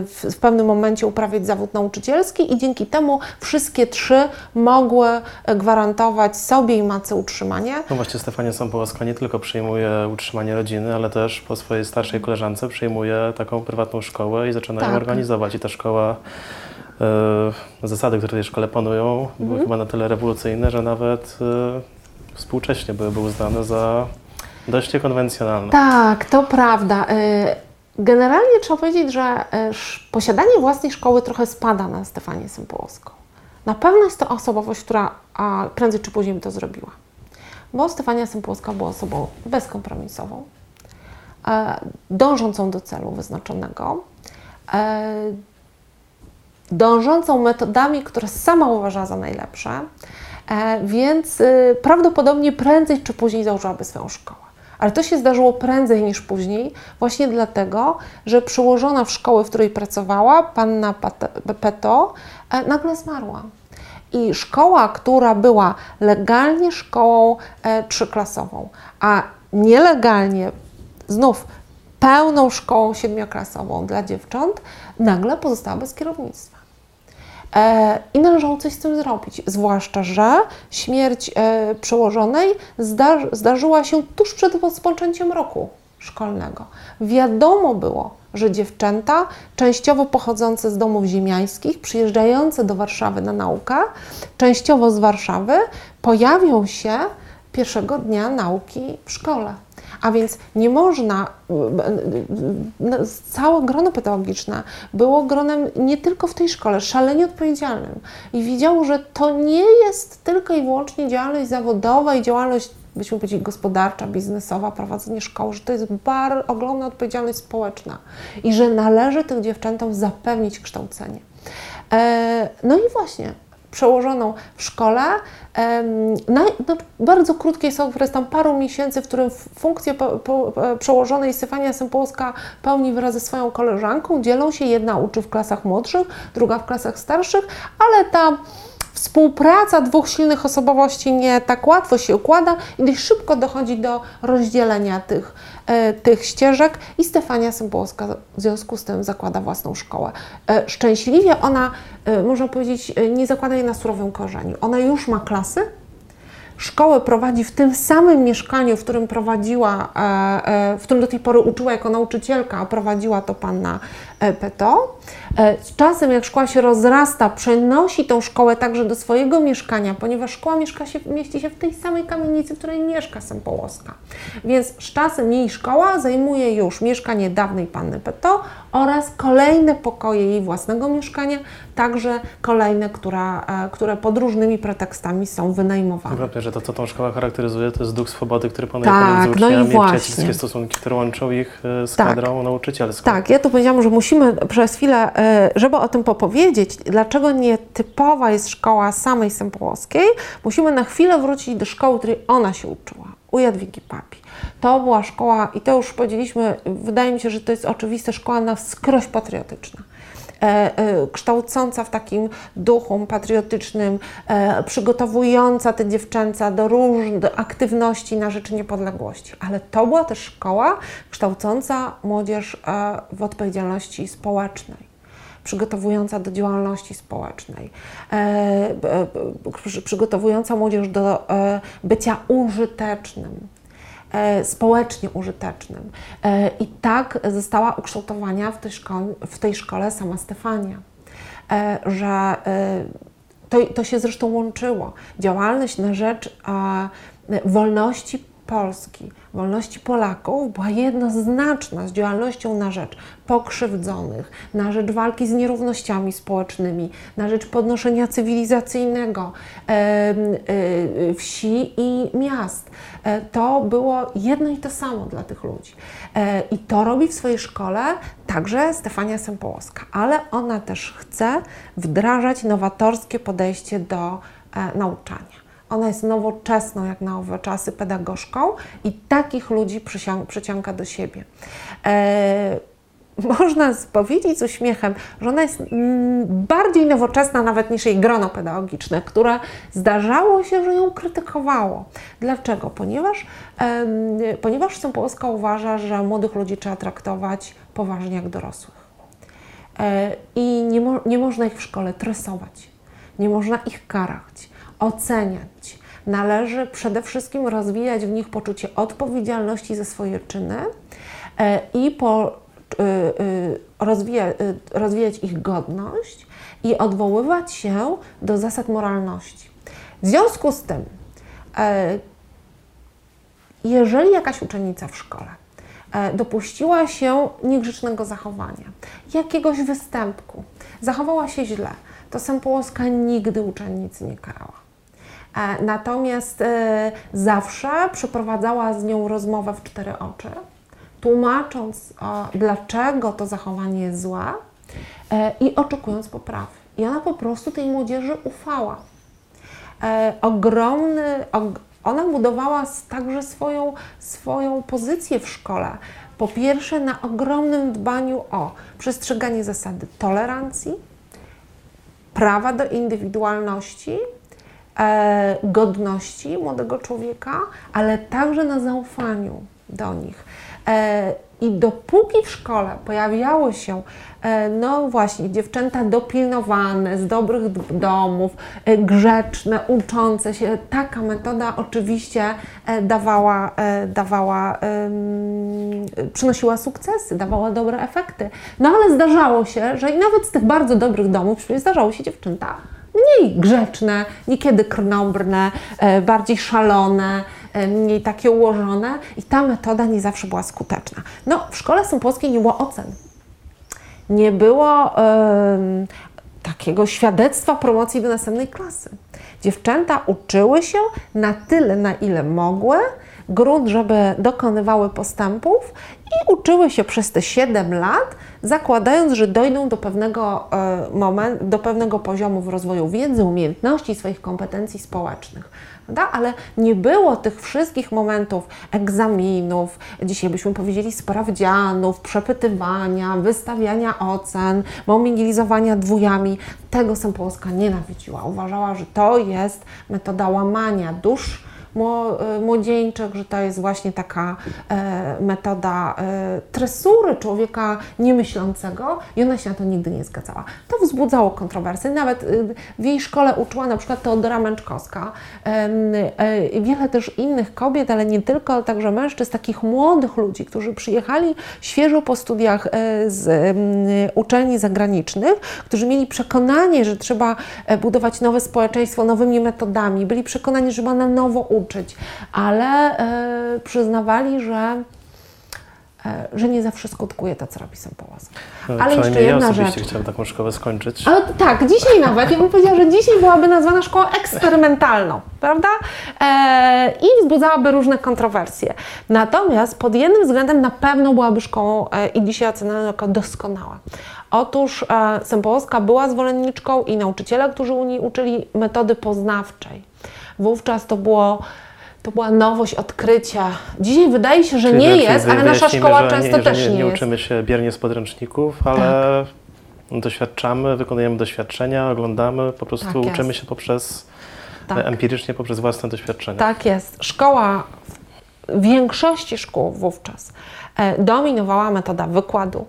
w, w pewnym momencie uprawiać zawód nauczycielski i dzięki temu wszystkie trzy mogły e, gwarantować sobie i matce utrzymanie. No właśnie Stefania Sąpołowska nie tylko przyjmuje utrzymanie rodziny, ale też po swojej starszej koleżance przyjmuje taką prywatną szkołę i zaczyna ją Tak. organizować. I ta szkoła, e, zasady, które w tej szkole panują, były Mhm. chyba na tyle rewolucyjne, że nawet e, współcześnie były, były uznane za dość niekonwencjonalne. Tak, to prawda. Y, Generalnie trzeba powiedzieć, że posiadanie własnej szkoły trochę spada na Stefanię Sępołowską. Na pewno jest to osobowość, która prędzej czy później by to zrobiła. Bo Stefania Sępołowska była osobą bezkompromisową, e, dążącą do celu wyznaczonego, e, dążącą metodami, które sama uważała za najlepsze, e, więc y, prawdopodobnie prędzej czy później założyłaby swoją szkołę. Ale to się zdarzyło prędzej niż później, właśnie dlatego, że przełożona w szkoły, w której pracowała, panna Peto, e, nagle zmarła. I szkoła, która była legalnie szkołą e, trzyklasową, a nielegalnie znów pełną szkołą siedmioklasową dla dziewcząt, nagle pozostała bez kierownictwa. E, I należało coś z tym zrobić, zwłaszcza, że śmierć e, przełożonej zdar- zdarzyła się tuż przed rozpoczęciem roku szkolnego. Wiadomo było, że dziewczęta, częściowo pochodzące z domów ziemiańskich, przyjeżdżające do Warszawy na naukę, częściowo z Warszawy, pojawią się pierwszego dnia nauki w szkole. A więc nie można, no, całe grono pedagogiczne było gronem nie tylko w tej szkole, szalenie odpowiedzialnym. I widziało, że to nie jest tylko i wyłącznie działalność zawodowa i działalność, byśmy powiedzieli, gospodarcza, biznesowa, prowadzenie szkoły, że to jest bardzo ogromna odpowiedzialność społeczna i że należy tym dziewczętom zapewnić kształcenie. E, no i właśnie, przełożoną w szkole. Na, na bardzo krótki jest okres, tam paru miesięcy, w którym funkcję po, po, e, przełożonej Stefania Sępołska pełni wraz ze swoją koleżanką. Dzielą się, jedna uczy w klasach młodszych, druga w klasach starszych, ale ta współpraca dwóch silnych osobowości nie tak łatwo się układa dość szybko dochodzi do rozdzielenia tych, tych ścieżek i Stefania Sępołska w związku z tym zakłada własną szkołę. E, Szczęśliwie ona, e, można powiedzieć, e, nie zakłada jej na surowym korzeniu. Ona już ma klasy, szkołę prowadzi w tym samym mieszkaniu, w którym prowadziła, e, e, w którym do tej pory uczyła jako nauczycielka, a prowadziła to panna e, Peto. Z czasem, jak szkoła się rozrasta, przenosi tą szkołę także do swojego mieszkania, ponieważ szkoła mieszka się, mieści się w tej samej kamienicy, w której mieszka Sępołowska. Więc z czasem jej szkoła zajmuje już mieszkanie dawnej panny Peto oraz kolejne pokoje jej własnego mieszkania, także kolejne, która, które pod różnymi pretekstami są wynajmowane. Wątpię, że to, co tą szkołę charakteryzuje, to jest duch swobody, który panuje Tak, pomiędzy no i uczniami, właśnie. przyjacielskie stosunki, które łączą ich e, z Tak. kadrą nauczycielską. Tak, ja tu powiedziałam, że musimy przez chwilę, e, żeby o tym popowiedzieć, dlaczego nietypowa jest szkoła samej Sępołowskiej, musimy na chwilę wrócić do szkoły, której ona się uczyła, u Jadwigi Papi. To była szkoła, i to już powiedzieliśmy, wydaje mi się, że to jest oczywiste, szkoła na wskroś patriotyczna. E, e, kształcąca w takim duchu patriotycznym, e, przygotowująca te dziewczęta do różnych aktywności na rzecz niepodległości. Ale to była też szkoła kształcąca młodzież w odpowiedzialności społecznej przygotowująca do działalności społecznej, e, e, przy- przygotowująca młodzież do e, bycia użytecznym, społecznie użytecznym. E, I tak została ukształtowana w tej, szko- w tej szkole sama Stefania, e, że e, to, to się zresztą łączyło. Działalność na rzecz e, wolności Polski, wolności Polaków była jednoznaczna z działalnością na rzecz pokrzywdzonych, na rzecz walki z nierównościami społecznymi, na rzecz podnoszenia cywilizacyjnego e, e, wsi i miast. E, to było jedno i to samo dla tych ludzi. E, I to robi w swojej szkole także Stefania Sępołowska, ale ona też chce wdrażać nowatorskie podejście do e, nauczania. Ona jest nowoczesną, jak na owe czasy, pedagogzką i takich ludzi przyciąga do siebie. E, można powiedzieć z uśmiechem, że ona jest mm, bardziej nowoczesna nawet niż jej grono pedagogiczne, które zdarzało się, że ją krytykowało. Dlaczego? Ponieważ, ponieważ Sępołowska uważa, że młodych ludzi trzeba traktować poważnie jak dorosłych. E, I nie, mo- nie można ich w szkole tresować, nie można ich karać, oceniać. Należy przede wszystkim rozwijać w nich poczucie odpowiedzialności za swoje czyny e, i po, y, y, rozwija, rozwijać ich godność i odwoływać się do zasad moralności. W związku z tym, e, jeżeli jakaś uczennica w szkole e, dopuściła się niegrzecznego zachowania, jakiegoś występku, zachowała się źle, to Sępołowska nigdy uczennicy nie karała. E, Natomiast e, zawsze przeprowadzała z nią rozmowę w cztery oczy, tłumacząc, dlaczego to zachowanie jest złe e, i oczekując poprawy. I ona po prostu tej młodzieży ufała ogromny, og, ona budowała także swoją, swoją pozycję w szkole. Po pierwsze, na ogromnym dbaniu o przestrzeganie zasady tolerancji, prawa do indywidualności, godności młodego człowieka, ale także na zaufaniu do nich. E, I dopóki w szkole pojawiało się, e, no właśnie, dziewczęta dopilnowane, z dobrych domów, e, grzeczne, uczące się, taka metoda oczywiście e, dawała, e, dawała przynosiła sukcesy, dawała dobre efekty. No ale zdarzało się, że i nawet z tych bardzo dobrych domów zdarzało się dziewczęta mniej grzeczne, niekiedy krnąbrne, e, bardziej szalone, e, mniej takie ułożone i ta metoda nie zawsze była skuteczna. No, w szkole sępowskiej nie było ocen. Nie było takiego świadectwa promocji do następnej klasy. Dziewczęta uczyły się na tyle, na ile mogły, grunt, żeby dokonywały postępów i uczyły się przez te 7 lat, zakładając, że dojdą do pewnego e, momentu, do pewnego poziomu w rozwoju wiedzy, umiejętności, swoich kompetencji społecznych. Prawda? Ale nie było tych wszystkich momentów egzaminów, dzisiaj byśmy powiedzieli sprawdzianów, przepytywania, wystawiania ocen, mobilizowania dwójami. Tego Sępołowska nienawidziła. Uważała, że to jest metoda łamania dusz młodzieńczych, że to jest właśnie taka e, metoda e, tresury człowieka niemyślącego i ona się na to nigdy nie zgadzała. To wzbudzało kontrowersje. Nawet w jej szkole uczyła na przykład Teodora Męczkowska e, i wiele też innych kobiet, ale nie tylko, ale także mężczyzn, takich młodych ludzi, którzy przyjechali świeżo po studiach e, z uczelni zagranicznych, którzy mieli przekonanie, że trzeba e, budować nowe społeczeństwo nowymi metodami, byli przekonani, że trzeba na nowo uczyć, ale e, przyznawali, że, e, że nie zawsze skutkuje to, co robi Sępołowski. Ale jeszcze Przynajmniej ja jedna osobiście rzecz. chciałem taką szkołę skończyć. Ale tak, dzisiaj nawet, ja bym powiedziała, że dzisiaj byłaby nazwana szkołą eksperymentalną, prawda? E, I wzbudzałaby różne kontrowersje. Natomiast pod jednym względem na pewno byłaby szkołą e, i dzisiaj oceniana jako doskonała. Otóż e, była zwolenniczką i nauczyciele, którzy u niej uczyli metody poznawczej. Wówczas to było to była nowość, odkrycia. Dzisiaj wydaje się, że Czyli nie jest, ale nasza szkoła często nie, też nie, nie, nie jest. Tak. uczymy się biernie z podręczników, ale doświadczamy, wykonujemy doświadczenia, oglądamy, po prostu Tak uczymy się poprzez Tak. empirycznie poprzez własne doświadczenia. Tak jest. Szkoła w większości szkół wówczas e, dominowała metoda wykładu.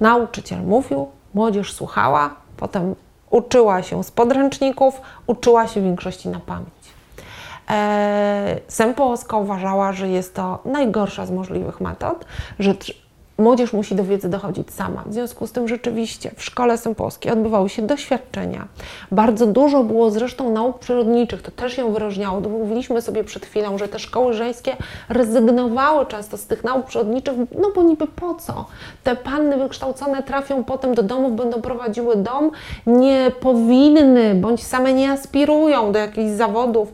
Nauczyciel mówił, młodzież słuchała, potem uczyła się z podręczników, uczyła się większości na pamięć. E, Sępołowska uważała, że jest to najgorsza z możliwych metod, że młodzież musi do wiedzy dochodzić sama. W związku z tym rzeczywiście w szkole Sępowskiej odbywały się doświadczenia. Bardzo dużo było zresztą nauk przyrodniczych, to też ją wyróżniało. Mówiliśmy sobie przed chwilą, że te szkoły żeńskie rezygnowały często z tych nauk przyrodniczych, no bo niby po co? Te panny wykształcone trafią potem do domów, będą prowadziły dom, nie powinny, bądź same nie aspirują do jakichś zawodów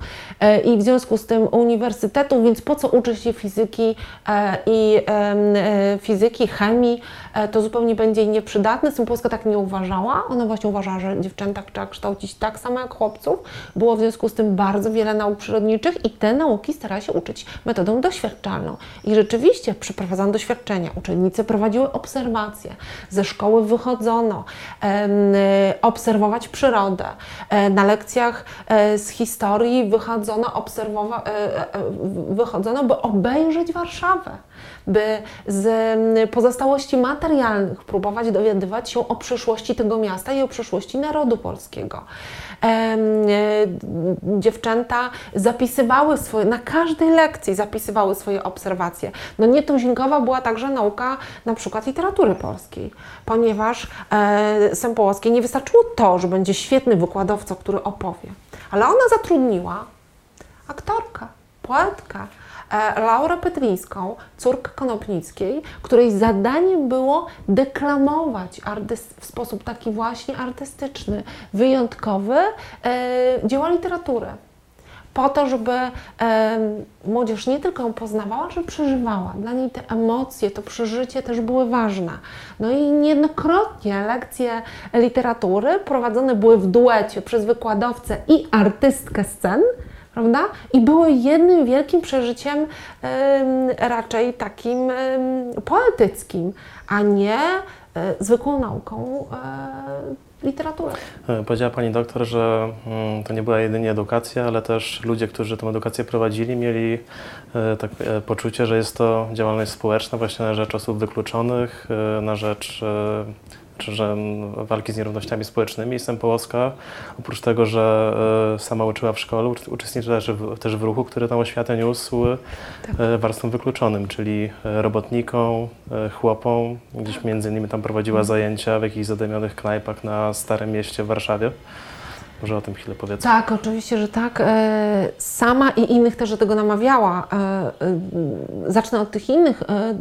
i w związku z tym uniwersytetów, więc po co uczyć się fizyki e, i e, fizyki, chemii, e, to zupełnie będzie jej nieprzydatne. Sępowska tak nie uważała. Ona właśnie uważała, że dziewczęta trzeba kształcić tak samo jak chłopców. Było w związku z tym bardzo wiele nauk przyrodniczych i te nauki starała się uczyć metodą doświadczalną. I rzeczywiście przeprowadzano doświadczenia. Uczennice prowadziły obserwacje. Ze szkoły wychodzono e, obserwować przyrodę. E, Na lekcjach e, z historii wychodzono, obserwowa- e, e, wychodzono, by obejrzeć Warszawę by z mm, pozostałości materialnych próbować dowiadywać się o przyszłości tego miasta i o przyszłości narodu polskiego. E, Dziewczęta zapisywały swoje, na każdej lekcji zapisywały swoje obserwacje. No nietuzinkowa była także nauka na przykład literatury polskiej, ponieważ e, Sępołowskiej nie wystarczyło to, że będzie świetny wykładowca, który opowie, ale ona zatrudniła aktorkę, poetkę, Laurę Petlińską, córkę Konopnickiej, której zadaniem było deklamować w sposób taki właśnie artystyczny, wyjątkowy e, dzieła literatury. Po to, żeby em, młodzież nie tylko ją poznawała, ale przeżywała. Dla niej te emocje, to przeżycie też były ważne. No i niejednokrotnie lekcje literatury prowadzone były w duecie przez wykładowcę i artystkę scen, prawda? I były jednym wielkim przeżyciem em, raczej takim poetyckim, a nie e, zwykłą nauką e, literatury. E, Powiedziała Pani doktor, że mm, to nie była jedynie edukacja, ale też ludzie, którzy tę edukację prowadzili, mieli tak, poczucie, że jest to działalność społeczna właśnie na rzecz osób wykluczonych, na rzecz e, mm, walki z nierównościami społecznymi. I Sępołowska, oprócz tego, że e, sama uczyła w szkole, ucz- uczestniczyła też w, też w ruchu, który tą oświatę niósł e, warstwom wykluczonym, czyli e, robotnikom, e, chłopom. Gdzieś między innymi tam prowadziła zajęcia w jakichś zadymionych knajpach na Starym Mieście w Warszawie. Może o tym chwilę powiedzmy. Tak, oczywiście, że tak. E, Sama i innych też do tego namawiała. E, e, Zacznę od tych innych. E,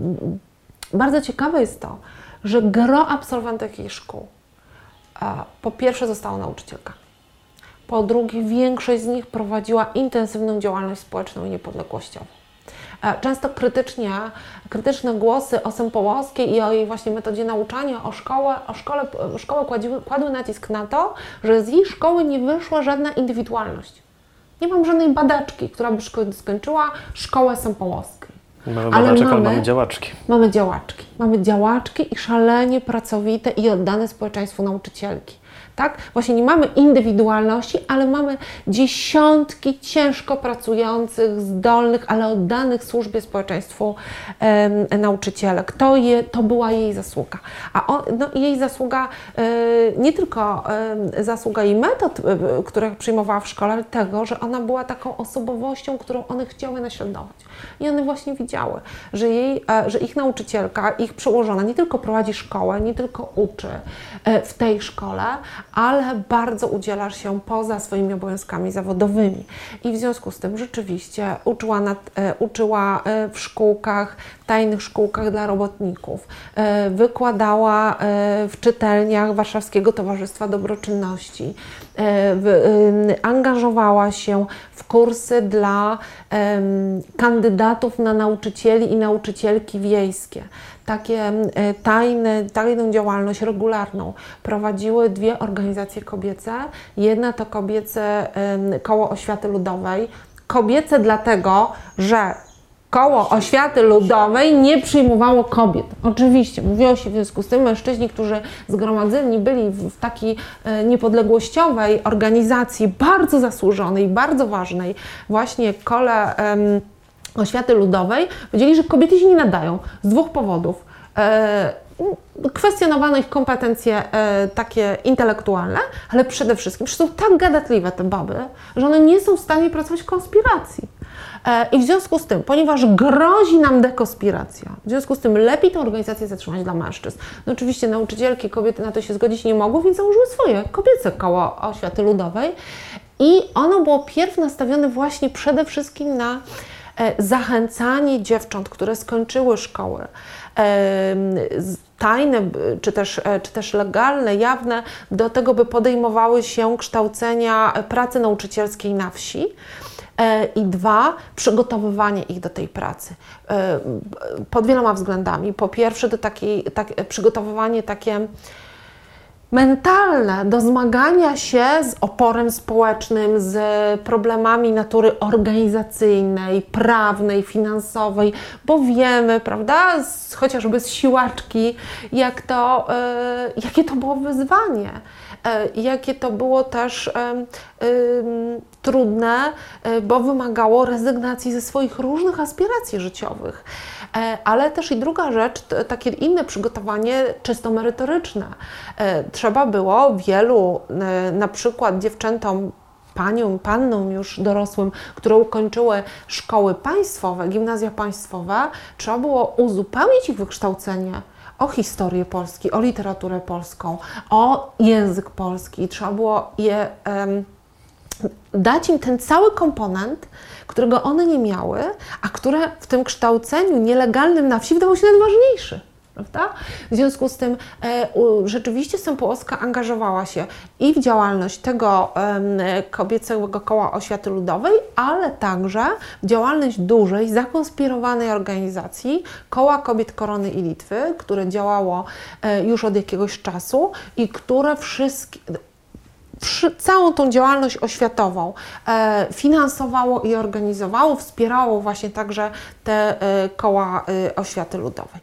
Bardzo ciekawe jest to, że gro absolwentek jej szkół po pierwsze została nauczycielka. Po drugie, większość z nich prowadziła intensywną działalność społeczną i niepodległościową. Często krytycznie, krytyczne głosy o Sępołowskiej i o jej właśnie metodzie nauczania, o szkołę, o szkole, szkołę kładziły, kładły nacisk na to, że z jej szkoły nie wyszła żadna indywidualność. Nie mam żadnej badaczki, która by skończyła szkołę Sępołowskiej. Mamy Ale badaczek, ale mamy- mamy działaczki. Mamy działaczki. Mamy działaczki i szalenie pracowite i oddane społeczeństwu nauczycielki. Tak? Właśnie nie mamy indywidualności, ale mamy dziesiątki ciężko pracujących, zdolnych, ale oddanych służbie społeczeństwu em, nauczycielek. To, je, to była jej zasługa. A on, no, jej zasługa, e, nie tylko e, zasługa jej metod, e, które przyjmowała w szkole, ale tego, że ona była taką osobowością, którą one chciały naśladować. I one właśnie widziały, że, jej, e, że ich nauczycielka, ich przełożona nie tylko prowadzi szkołę, nie tylko uczy e, w tej szkole, ale bardzo udziela się poza swoimi obowiązkami zawodowymi. I w związku z tym rzeczywiście uczyła, nad, e, uczyła w szkółkach, tajnych szkółkach dla robotników, wykładała w czytelniach Warszawskiego Towarzystwa Dobroczynności, angażowała się w kursy dla em, kandydatów na nauczycieli i nauczycielki wiejskie. Takie e, tajne, tajną działalność regularną prowadziły dwie organizacje kobiece. Jedna to kobiece Koło Oświaty Ludowej. Kobiece dlatego, że Koło Oświaty Ludowej nie przyjmowało kobiet. Oczywiście, mówiło się w związku z tym, mężczyźni, którzy zgromadzeni byli w, takiej e, niepodległościowej organizacji, bardzo zasłużonej, bardzo ważnej, właśnie Kole em, Oświaty Ludowej, powiedzieli, że kobiety się nie nadają z dwóch powodów. E, kwestionowano ich kompetencje e, takie intelektualne, ale przede wszystkim, że są tak gadatliwe te baby, że one nie są w stanie pracować w konspiracji. E, I w związku z tym, ponieważ grozi nam dekonspiracja, w związku z tym lepiej tę organizację zatrzymać dla mężczyzn. No oczywiście nauczycielki, kobiety na to się zgodzić nie mogły, więc założyły swoje kobiece koło oświaty ludowej i ono było pierw nastawione właśnie przede wszystkim na e, zachęcanie dziewcząt, które skończyły szkoły, z- tajne, czy też, e, czy też legalne, jawne, do tego, by podejmowały się kształcenia e, pracy nauczycielskiej na wsi. E, I dwa, przygotowywanie ich do tej pracy e, pod wieloma względami. Po pierwsze, do takiej, tak, przygotowywanie takie mentalne do zmagania się z oporem społecznym, z problemami natury organizacyjnej, prawnej, finansowej, bo wiemy, prawda, z, chociażby z siłaczki, jak to, e, jakie to było wyzwanie. E, jakie to było też trudne, e, bo wymagało rezygnacji ze swoich różnych aspiracji życiowych. E, Ale też i druga rzecz, takie inne przygotowanie czysto merytoryczne. Trzeba było wielu, na przykład dziewczętom, paniom, pannom już dorosłym, które ukończyły szkoły państwowe, gimnazja państwowe, trzeba było uzupełnić ich wykształcenie o historię Polski, o literaturę polską, o język polski. Trzeba było je em, dać im ten cały komponent, którego one nie miały, a które w tym kształceniu nielegalnym na wsi wydawał się najważniejszy. Prawda? W związku z tym e, rzeczywiście Sępołowska angażowała się i w działalność tego kobiecego koła oświaty ludowej, ale także w działalność dużej, zakonspirowanej organizacji Koła Kobiet Korony i Litwy, które działało e, już od jakiegoś czasu i które wszystkie, całą tą działalność oświatową e, finansowało i organizowało, wspierało właśnie także te e, koła e, oświaty ludowej.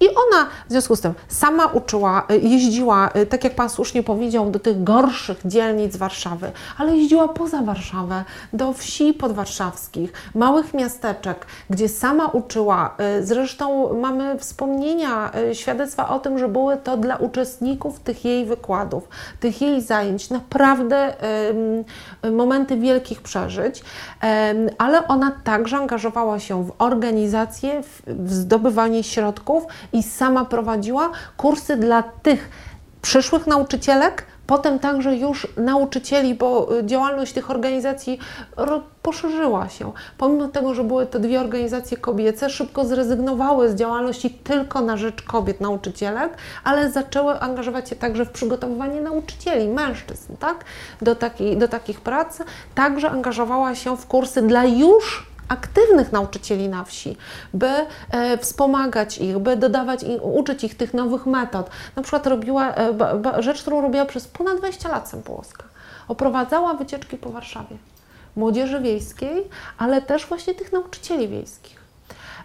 I ona w związku z tym sama uczyła, jeździła, tak jak Pan słusznie powiedział, do tych gorszych dzielnic Warszawy, ale jeździła poza Warszawę, do wsi podwarszawskich, małych miasteczek, gdzie sama uczyła. Zresztą mamy wspomnienia, świadectwa o tym, że były to dla uczestników tych jej wykładów, tych jej zajęć, naprawdę em, momenty wielkich przeżyć, ale ona także angażowała się w organizację, w zdobywanie środków i sama prowadziła kursy dla tych przyszłych nauczycielek, potem także już nauczycieli, bo y, działalność tych organizacji poszerzyła się. Pomimo tego, że były to dwie organizacje kobiece, szybko zrezygnowały z działalności tylko na rzecz kobiet, nauczycielek, ale zaczęły angażować się także w przygotowywanie nauczycieli, mężczyzn, tak? do, takiej, do takich prac. Także angażowała się w kursy dla już aktywnych nauczycieli na wsi, by e, wspomagać ich, by dodawać i uczyć ich tych nowych metod. Na przykład robiła e, rzecz, którą robiła przez ponad 20 lat Sępołowska. Oprowadzała wycieczki po Warszawie. Młodzieży wiejskiej, ale też właśnie tych nauczycieli wiejskich.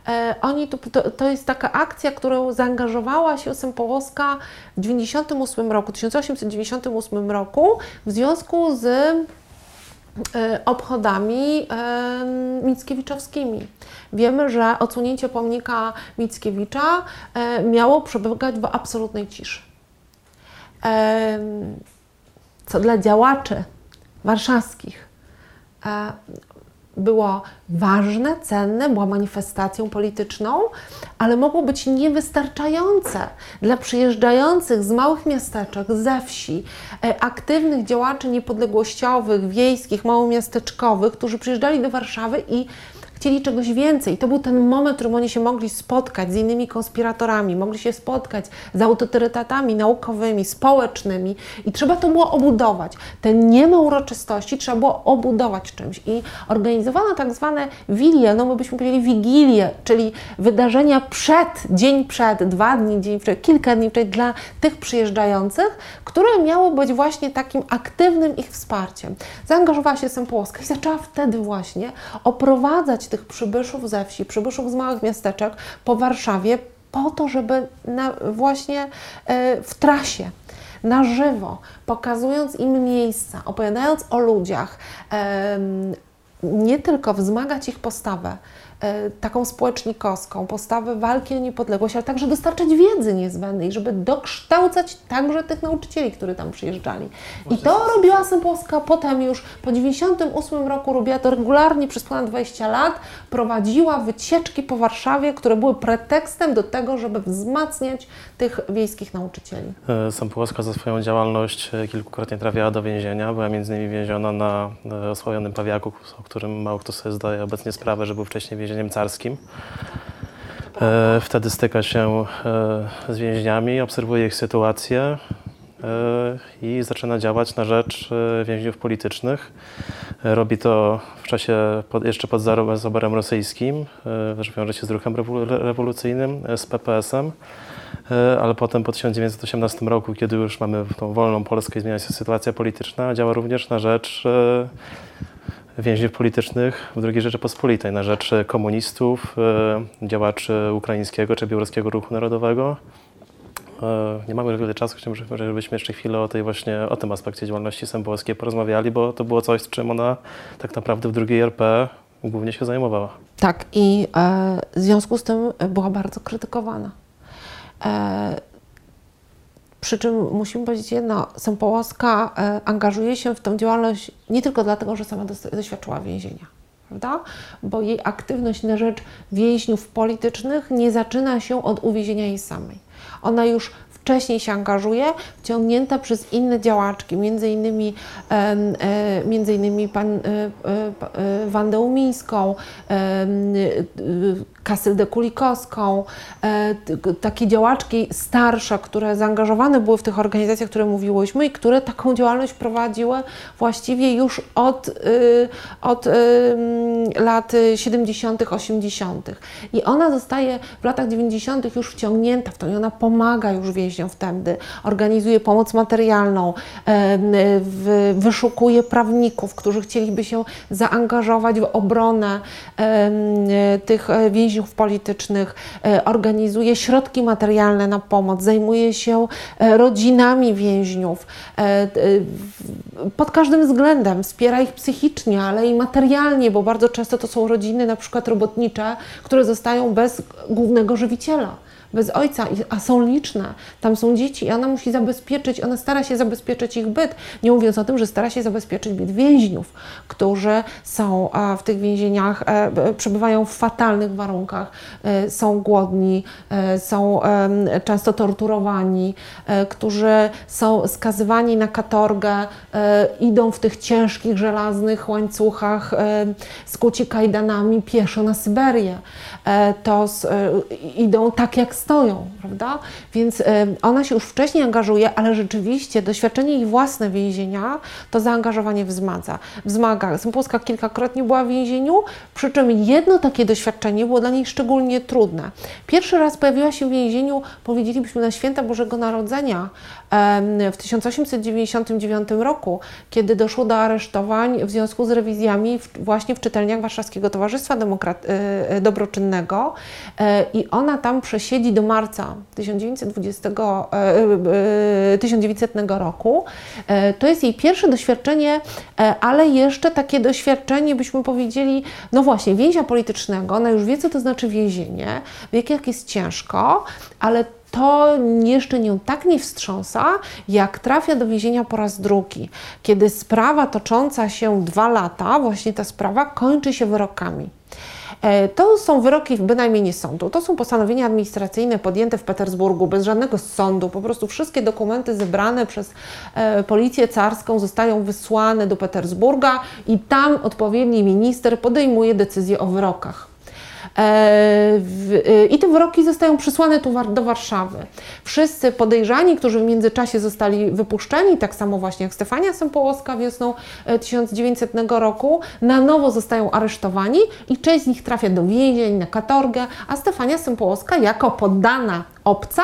E, oni tu, to, to jest taka akcja, którą zaangażowała się Sempołoska w 98 roku, 1898 roku w związku z obchodami e, Mickiewiczowskimi. Wiemy, że odsunięcie pomnika Mickiewicza e, miało przebiegać w absolutnej ciszy. Co dla działaczy warszawskich e, było ważne, cenne, była manifestacją polityczną, ale mogło być niewystarczające dla przyjeżdżających z małych miasteczek, ze wsi, e, aktywnych działaczy niepodległościowych, wiejskich, małomiasteczkowych, którzy przyjeżdżali do Warszawy i chcieli czegoś więcej. To był ten moment, w którym oni się mogli spotkać z innymi konspiratorami, mogli się spotkać z autorytetami naukowymi, społecznymi i trzeba to było obudować. Te nieme uroczystości trzeba było obudować czymś i organizowano tak zwane wilie, no my byśmy powiedzieli wigilie, czyli wydarzenia przed, dzień przed, dwa dni, dzień przed, kilka dni przed dla tych przyjeżdżających, które miały być właśnie takim aktywnym ich wsparciem. Zaangażowała się Sempołoska i zaczęła wtedy właśnie oprowadzać tych przybyszów ze wsi, przybyszów z małych miasteczek po Warszawie po to, żeby na, właśnie e, w trasie na żywo, pokazując im miejsca, opowiadając o ludziach, nie tylko wzmagać ich postawę, taką społecznikowską, postawę walki o niepodległość, ale także dostarczać wiedzy niezbędnej, żeby dokształcać także tych nauczycieli, którzy tam przyjeżdżali. I to robiła Sempolska potem już po 98 roku, robiła to regularnie przez ponad 20 lat, prowadziła wycieczki po Warszawie, które były pretekstem do tego, żeby wzmacniać tych wiejskich nauczycieli. E, Sampułowska za swoją działalność e, kilkukrotnie trafiała do więzienia. Była między innymi więziona na e, osłajonym Pawiaku, o którym mało kto sobie zdaje obecnie sprawę, że był wcześniej więzieniem carskim. Wtedy styka się z więźniami, obserwuje ich sytuację i zaczyna działać na rzecz więźniów politycznych. Robi to w czasie pod, jeszcze pod zaborem rosyjskim, e, że wiąże się z ruchem rewolucyjnym, e, z PPS-em. E, ale potem po 1918 roku, kiedy już mamy tą wolną Polskę i zmienia się sytuacja polityczna, działa również na rzecz więźniów politycznych w II Rzeczypospolitej, na rzecz komunistów, działaczy ukraińskiego czy białoruskiego ruchu narodowego. E, Nie mamy wiele czasu, chciałbym, żebyśmy jeszcze chwilę o, tej właśnie, o tym aspekcie działalności Sębowskiej porozmawiali, bo to było coś, czym ona tak naprawdę w drugiej RP głównie się zajmowała. Tak, i e, w związku z tym była bardzo krytykowana. E, przy czym musimy powiedzieć jedno, Sępołowska e, angażuje się w tą działalność nie tylko dlatego, że sama doświadczyła więzienia, prawda? Bo jej aktywność na rzecz więźniów politycznych nie zaczyna się od uwięzienia jej samej. Ona już wcześniej się angażuje, wciągnięta przez inne działaczki, między innymi, e, między innymi pan, e, e, Wandę Umińską, Kasyldę Kulikowską, e, takie działaczki starsze, które zaangażowane były w tych organizacjach, które mówiłyśmy i które taką działalność prowadziły właściwie już od, y, od lat 70., 80. I ona zostaje w latach 90. już wciągnięta w to i ona pomaga już więźniom wtedy, organizuje pomoc materialną, wyszukuje prawników, którzy chcieliby się zaangażować w obronę tych e, więźniów politycznych, e, organizuje środki materialne na pomoc, zajmuje się e, rodzinami więźniów, e, pod każdym względem wspiera ich psychicznie, ale i materialnie, bo bardzo często to są rodziny na przykład robotnicze, które zostają bez głównego żywiciela bez ojca, a są liczne. Tam są dzieci i ona musi zabezpieczyć, ona stara się zabezpieczyć ich byt. Nie mówiąc o tym, że stara się zabezpieczyć byt więźniów, którzy są w tych więzieniach, e, przebywają w fatalnych warunkach, e, są głodni, e, są często torturowani, którzy są skazywani na katorgę, idą w tych ciężkich, żelaznych łańcuchach, skuci kajdanami pieszo na Syberię. To idą tak, jak stoją, prawda? Więc e, ona się już wcześniej angażuje, ale rzeczywiście doświadczenie jej własne więzienia to zaangażowanie wzmaga. wzmaga. Sempolska kilkakrotnie była w więzieniu, przy czym jedno takie doświadczenie było dla niej szczególnie trudne. Pierwszy raz pojawiła się w więzieniu, powiedzielibyśmy, na święta Bożego Narodzenia w 1899 roku, kiedy doszło do aresztowań w związku z rewizjami właśnie w czytelniach Warszawskiego Towarzystwa Demokrat e, Dobroczynnego i ona tam przesiedzi do marca 1920, 1900 roku. To jest jej pierwsze doświadczenie, ale jeszcze takie doświadczenie, byśmy powiedzieli, no właśnie, więźnia politycznego, ona już wie, co to znaczy więzienie, wie, jak jest ciężko, ale to jeszcze nią tak nie wstrząsa, jak trafia do więzienia po raz drugi, kiedy sprawa tocząca się dwa lata, właśnie ta sprawa kończy się wyrokami. E, to są wyroki bynajmniej nie sądu. To są postanowienia administracyjne podjęte w Petersburgu bez żadnego sądu. Po prostu wszystkie dokumenty zebrane przez e, policję carską zostają wysłane do Petersburga i tam odpowiedni minister podejmuje decyzję o wyrokach. E, y, I te wyroki zostają przysłane tu do Warszawy. Wszyscy podejrzani, którzy w międzyczasie zostali wypuszczeni, tak samo właśnie jak Stefania Sępołowska wiosną 1900 e, roku, na nowo zostają aresztowani i część z nich trafia do więzień, na katorgę, a Stefania Sępołowska jako poddana obca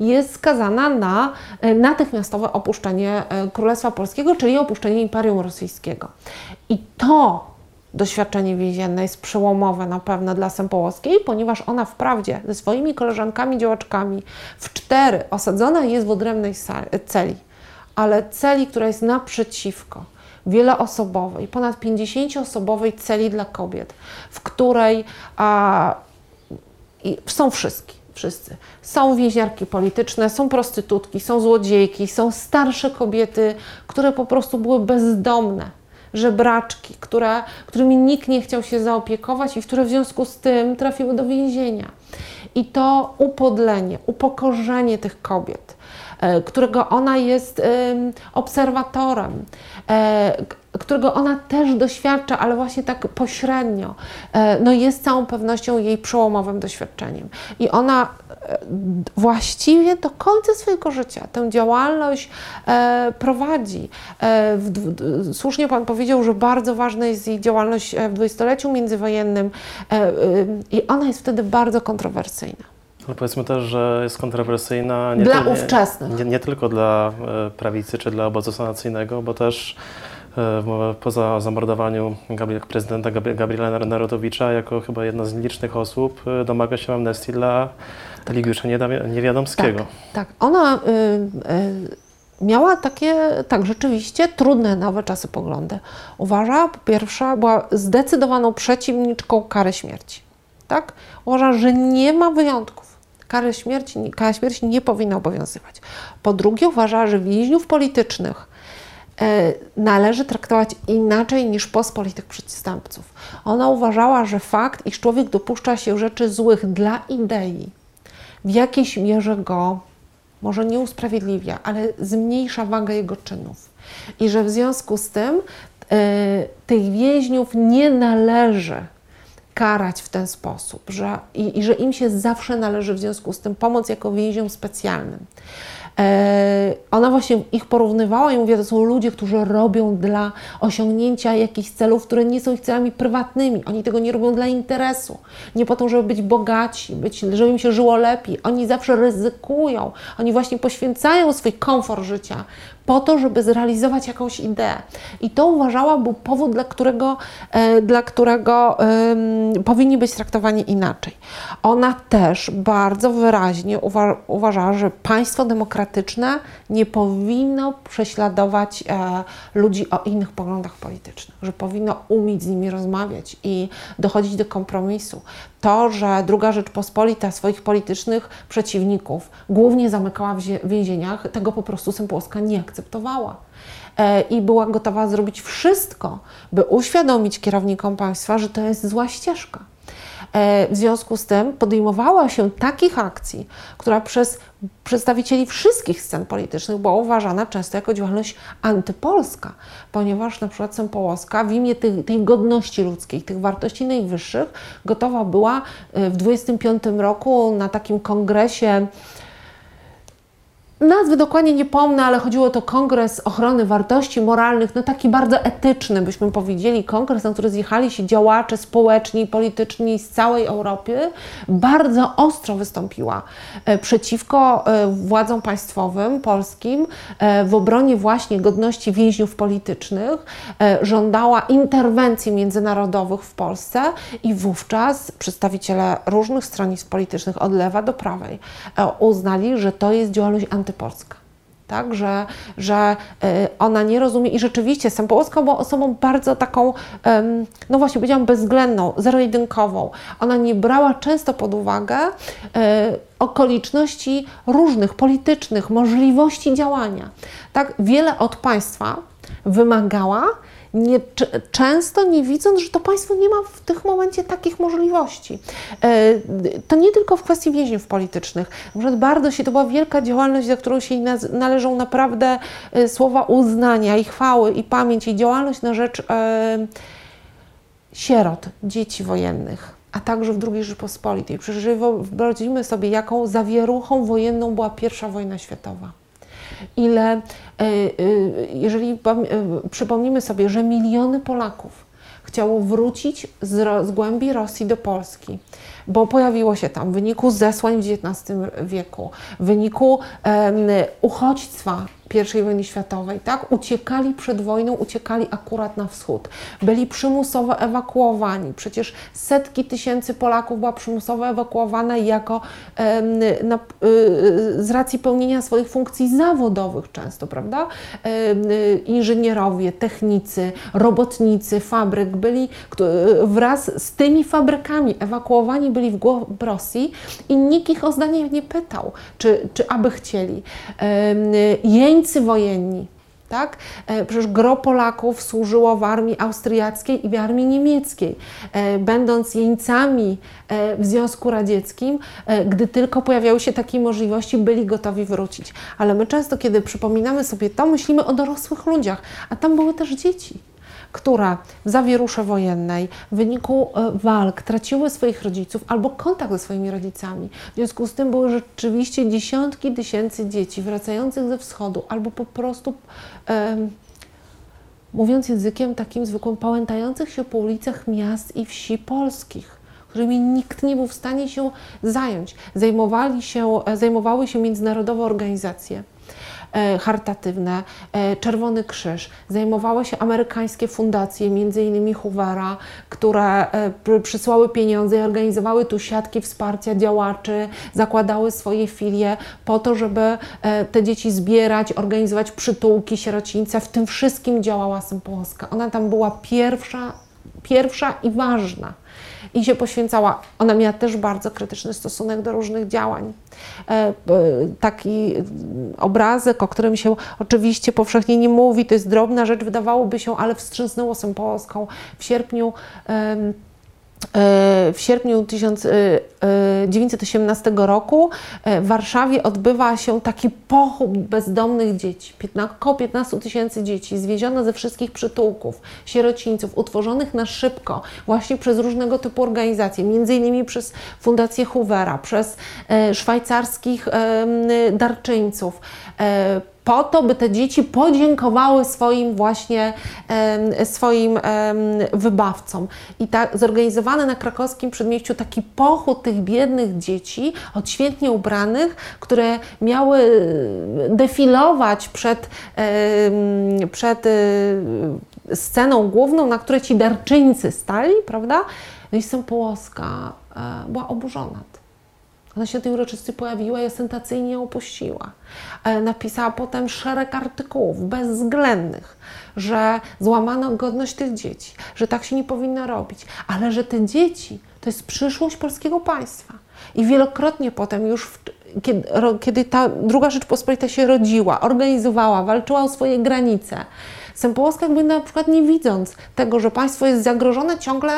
jest skazana na e, natychmiastowe opuszczenie Królestwa Polskiego, czyli opuszczenie Imperium Rosyjskiego. I to doświadczenie więzienne jest przełomowe na pewno dla Sępołowskiej, ponieważ ona wprawdzie ze swoimi koleżankami działaczkami w cztery osadzona jest w odrębnej celi, ale celi, która jest naprzeciwko, wieloosobowej, ponad 50-osobowej celi dla kobiet, w której a, są wszystkie wszyscy. Są więźniarki polityczne, są prostytutki, są złodziejki, są starsze kobiety, które po prostu były bezdomne żebraczki, które, którymi nikt nie chciał się zaopiekować i które w związku z tym trafiły do więzienia. I to upodlenie, upokorzenie tych kobiet, e, którego ona jest obserwatorem, e, którego ona też doświadcza, ale właśnie tak pośrednio, e, no jest całą pewnością jej przełomowym doświadczeniem. I ona e, właściwie do końca swojego życia tę działalność e, prowadzi. Słusznie Pan powiedział, że bardzo ważna jest jej działalność w dwudziestoleciu międzywojennym i ona jest wtedy bardzo kontrowersyjna. Ale powiedzmy też, że jest kontrowersyjna nie, dla ówczesnych. Nie, nie, tylko dla prawicy czy dla obozu sanacyjnego, bo też poza zamordowaniu prezydenta Gabriela Narutowicza, jako chyba jedna z licznych osób, e, domaga się amnestii dla Eligiusza Niewiadomskiego. Tak, tak. ona y, y, miała takie, tak rzeczywiście, trudne nowe czasy poglądy. Uważa, po pierwsze, była zdecydowaną przeciwniczką kary śmierci. Tak? Uważa, że nie ma wyjątków. Kary śmierci, kara śmierci nie powinna obowiązywać. Po drugie, uważa, że więźniów politycznych E, należy traktować inaczej niż pospolitych przestępców. Ona uważała, że fakt, iż człowiek dopuszcza się rzeczy złych dla idei, w jakiejś mierze go może nie usprawiedliwia, ale zmniejsza wagę jego czynów. I że w związku z tym y, tych więźniów nie należy karać w ten sposób, że, i, i że im się zawsze należy w związku z tym pomoc jako więźniom specjalnym. E, ona właśnie ich porównywała i mówiła, to są ludzie, którzy robią dla osiągnięcia jakichś celów, które nie są ich celami prywatnymi. Oni tego nie robią dla interesu, nie po to, żeby być bogaci, być, żeby im się żyło lepiej. Oni zawsze ryzykują, oni właśnie poświęcają swój komfort życia po to, żeby zrealizować jakąś ideę. I to uważała był powód, dla którego, e, dla którego um, powinni być traktowani inaczej. Ona też bardzo wyraźnie uwa uważała, że państwo demokratyczne nie powinno prześladować e, ludzi o innych poglądach politycznych, że powinno umieć z nimi rozmawiać i dochodzić do kompromisu. To, że druga Rzeczpospolita swoich politycznych przeciwników głównie zamykała w więzieniach, tego po prostu Sępłowska nie akceptowała e, i była gotowa zrobić wszystko, by uświadomić kierownikom państwa, że to jest zła ścieżka. E, w związku z tym podejmowała się takich akcji, która przez przedstawicieli wszystkich scen politycznych była uważana często jako działalność antypolska, ponieważ na przykład Sępołowska w imię tej, tej godności ludzkiej, tych wartości najwyższych gotowa była e, w 25 roku na takim kongresie nazwy dokładnie nie pomnę, ale chodziło to Kongres Ochrony Wartości Moralnych, no taki bardzo etyczny, byśmy powiedzieli, kongres, na który zjechali się działacze społeczni polityczni z całej Europy, bardzo ostro wystąpiła e, przeciwko e, władzom państwowym polskim e, w obronie właśnie godności więźniów politycznych, żądała interwencji międzynarodowych w Polsce i wówczas przedstawiciele różnych stronnictw politycznych od lewa do prawej uznali, że to jest działalność anty antypolska. Tak, że, że y, ona nie rozumie i rzeczywiście Sępołowska była osobą bardzo taką, no właśnie powiedziałam, bezwzględną, zero-jedynkową. Ona nie brała często pod uwagę y, okoliczności różnych, politycznych, możliwości działania. Tak, wiele od państwa wymagała, nie, często nie widząc, że to państwo nie ma w tym momencie takich możliwości. E, to nie tylko w kwestii więźniów politycznych. Bardzo się, to była wielka działalność, za którą się należą naprawdę e, słowa uznania i chwały i pamięć i działalność na rzecz e, sierot, dzieci wojennych a także w II Rzeczypospolitej. Przecież wyobraźmy sobie, jaką zawieruchą wojenną była I wojna światowa ile, e, e, jeżeli e, przypomnimy sobie, że miliony Polaków chciało wrócić z, z głębi Rosji do Polski, bo pojawiło się tam w wyniku zesłań w XIX wieku, w wyniku um, uchodźstwa i wojny światowej, tak? Uciekali przed wojną, uciekali akurat na wschód. Byli przymusowo ewakuowani. Przecież setki tysięcy Polaków była przymusowo ewakuowana jako na, y, z racji pełnienia swoich funkcji zawodowych często, prawda? Y, inżynierowie, technicy, robotnicy fabryk byli wraz z tymi fabrykami ewakuowani byli w głąb Rosji i nikt ich o zdanie nie pytał, czy, czy aby chcieli. Jeńcy wojenni. Tak? E, przecież gro Polaków służyło w armii austriackiej i w armii niemieckiej. E, będąc jeńcami e, w Związku Radzieckim, gdy tylko pojawiały się takie możliwości, byli gotowi wrócić. Ale my często, kiedy przypominamy sobie to, myślimy o dorosłych ludziach, a tam były też dzieci które w zawierusze wojennej w wyniku e, walk traciły swoich rodziców albo kontakt ze swoimi rodzicami. W związku z tym były rzeczywiście dziesiątki tysięcy dzieci wracających ze wschodu albo po prostu. Um, mówiąc językiem takim zwykłym, pałętających się po ulicach miast i wsi polskich, którymi nikt nie był w stanie się zająć. Zajmowali się, e, zajmowały się międzynarodowe organizacje. E, charytatywne, e, Czerwony Krzyż. Zajmowały się amerykańskie fundacje, innymi Hoovera, które e, przysłały pieniądze i organizowały tu siatki wsparcia działaczy, zakładały swoje filie po to, żeby te dzieci zbierać, organizować przytułki, sierocińce. W tym wszystkim działała Sympołska. Ona tam była pierwsza, pierwsza i ważna i się poświęcała. Ona miała też bardzo krytyczny stosunek do różnych działań. E, taki obrazek, o którym się oczywiście powszechnie nie mówi, to jest drobna rzecz, wydawałoby się, ale wstrząsnęło Polską w sierpniu w sierpniu 1918 e, e, roku w Warszawie odbywa się taki pochód bezdomnych dzieci. Około 15 tysięcy dzieci zwieziono ze wszystkich przytułków, sierocińców, utworzonych na szybko właśnie przez różnego typu organizacje, między innymi przez Fundację Hoovera, przez szwajcarskich darczyńców, po to, by te dzieci podziękowały swoim właśnie swoim wybawcom. I tak zorganizowany na krakowskim przedmieściu taki pochód tych biednych dzieci, odświętnie ubranych, które miały defilować przed, przed e, sceną główną, na której ci darczyńcy stali, prawda? No i Sępołowska e, była oburzona ona się tej uroczystości pojawiła i ostentacyjnie opuściła. E, napisała potem szereg artykułów bezwzględnych, że złamano godność tych dzieci, że tak się nie powinno robić, ale że te dzieci to jest przyszłość polskiego państwa. I wielokrotnie potem już, w, kiedy, kiedy ta druga Rzeczpospolita się rodziła, organizowała, walczyła o swoje granice, Sępołowska jakby na przykład nie widząc tego, że państwo jest zagrożone ciągle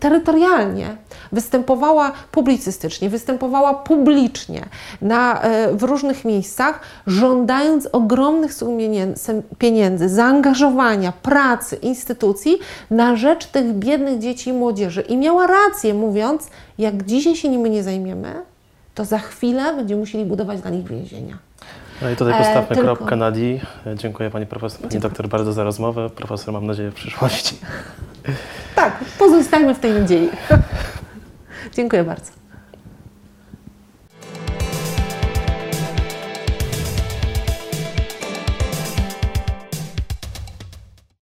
terytorialnie, występowała publicystycznie, występowała publicznie na, e, w różnych miejscach, żądając ogromnych sum pieniędzy, zaangażowania, pracy, instytucji na rzecz tych biednych dzieci i młodzieży. I miała rację, mówiąc, jak dzisiaj się nimi nie zajmiemy, to za chwilę będziemy musieli budować dla nich więzienia. No i tutaj E, postawmy tylko- kropkę na D. E, Dziękuję Pani Profesor, Pani Dziękuję. Doktor bardzo za rozmowę. Profesor mam nadzieję w przyszłości. Tak, pozostajmy w tej nadziei. Dziękuję bardzo.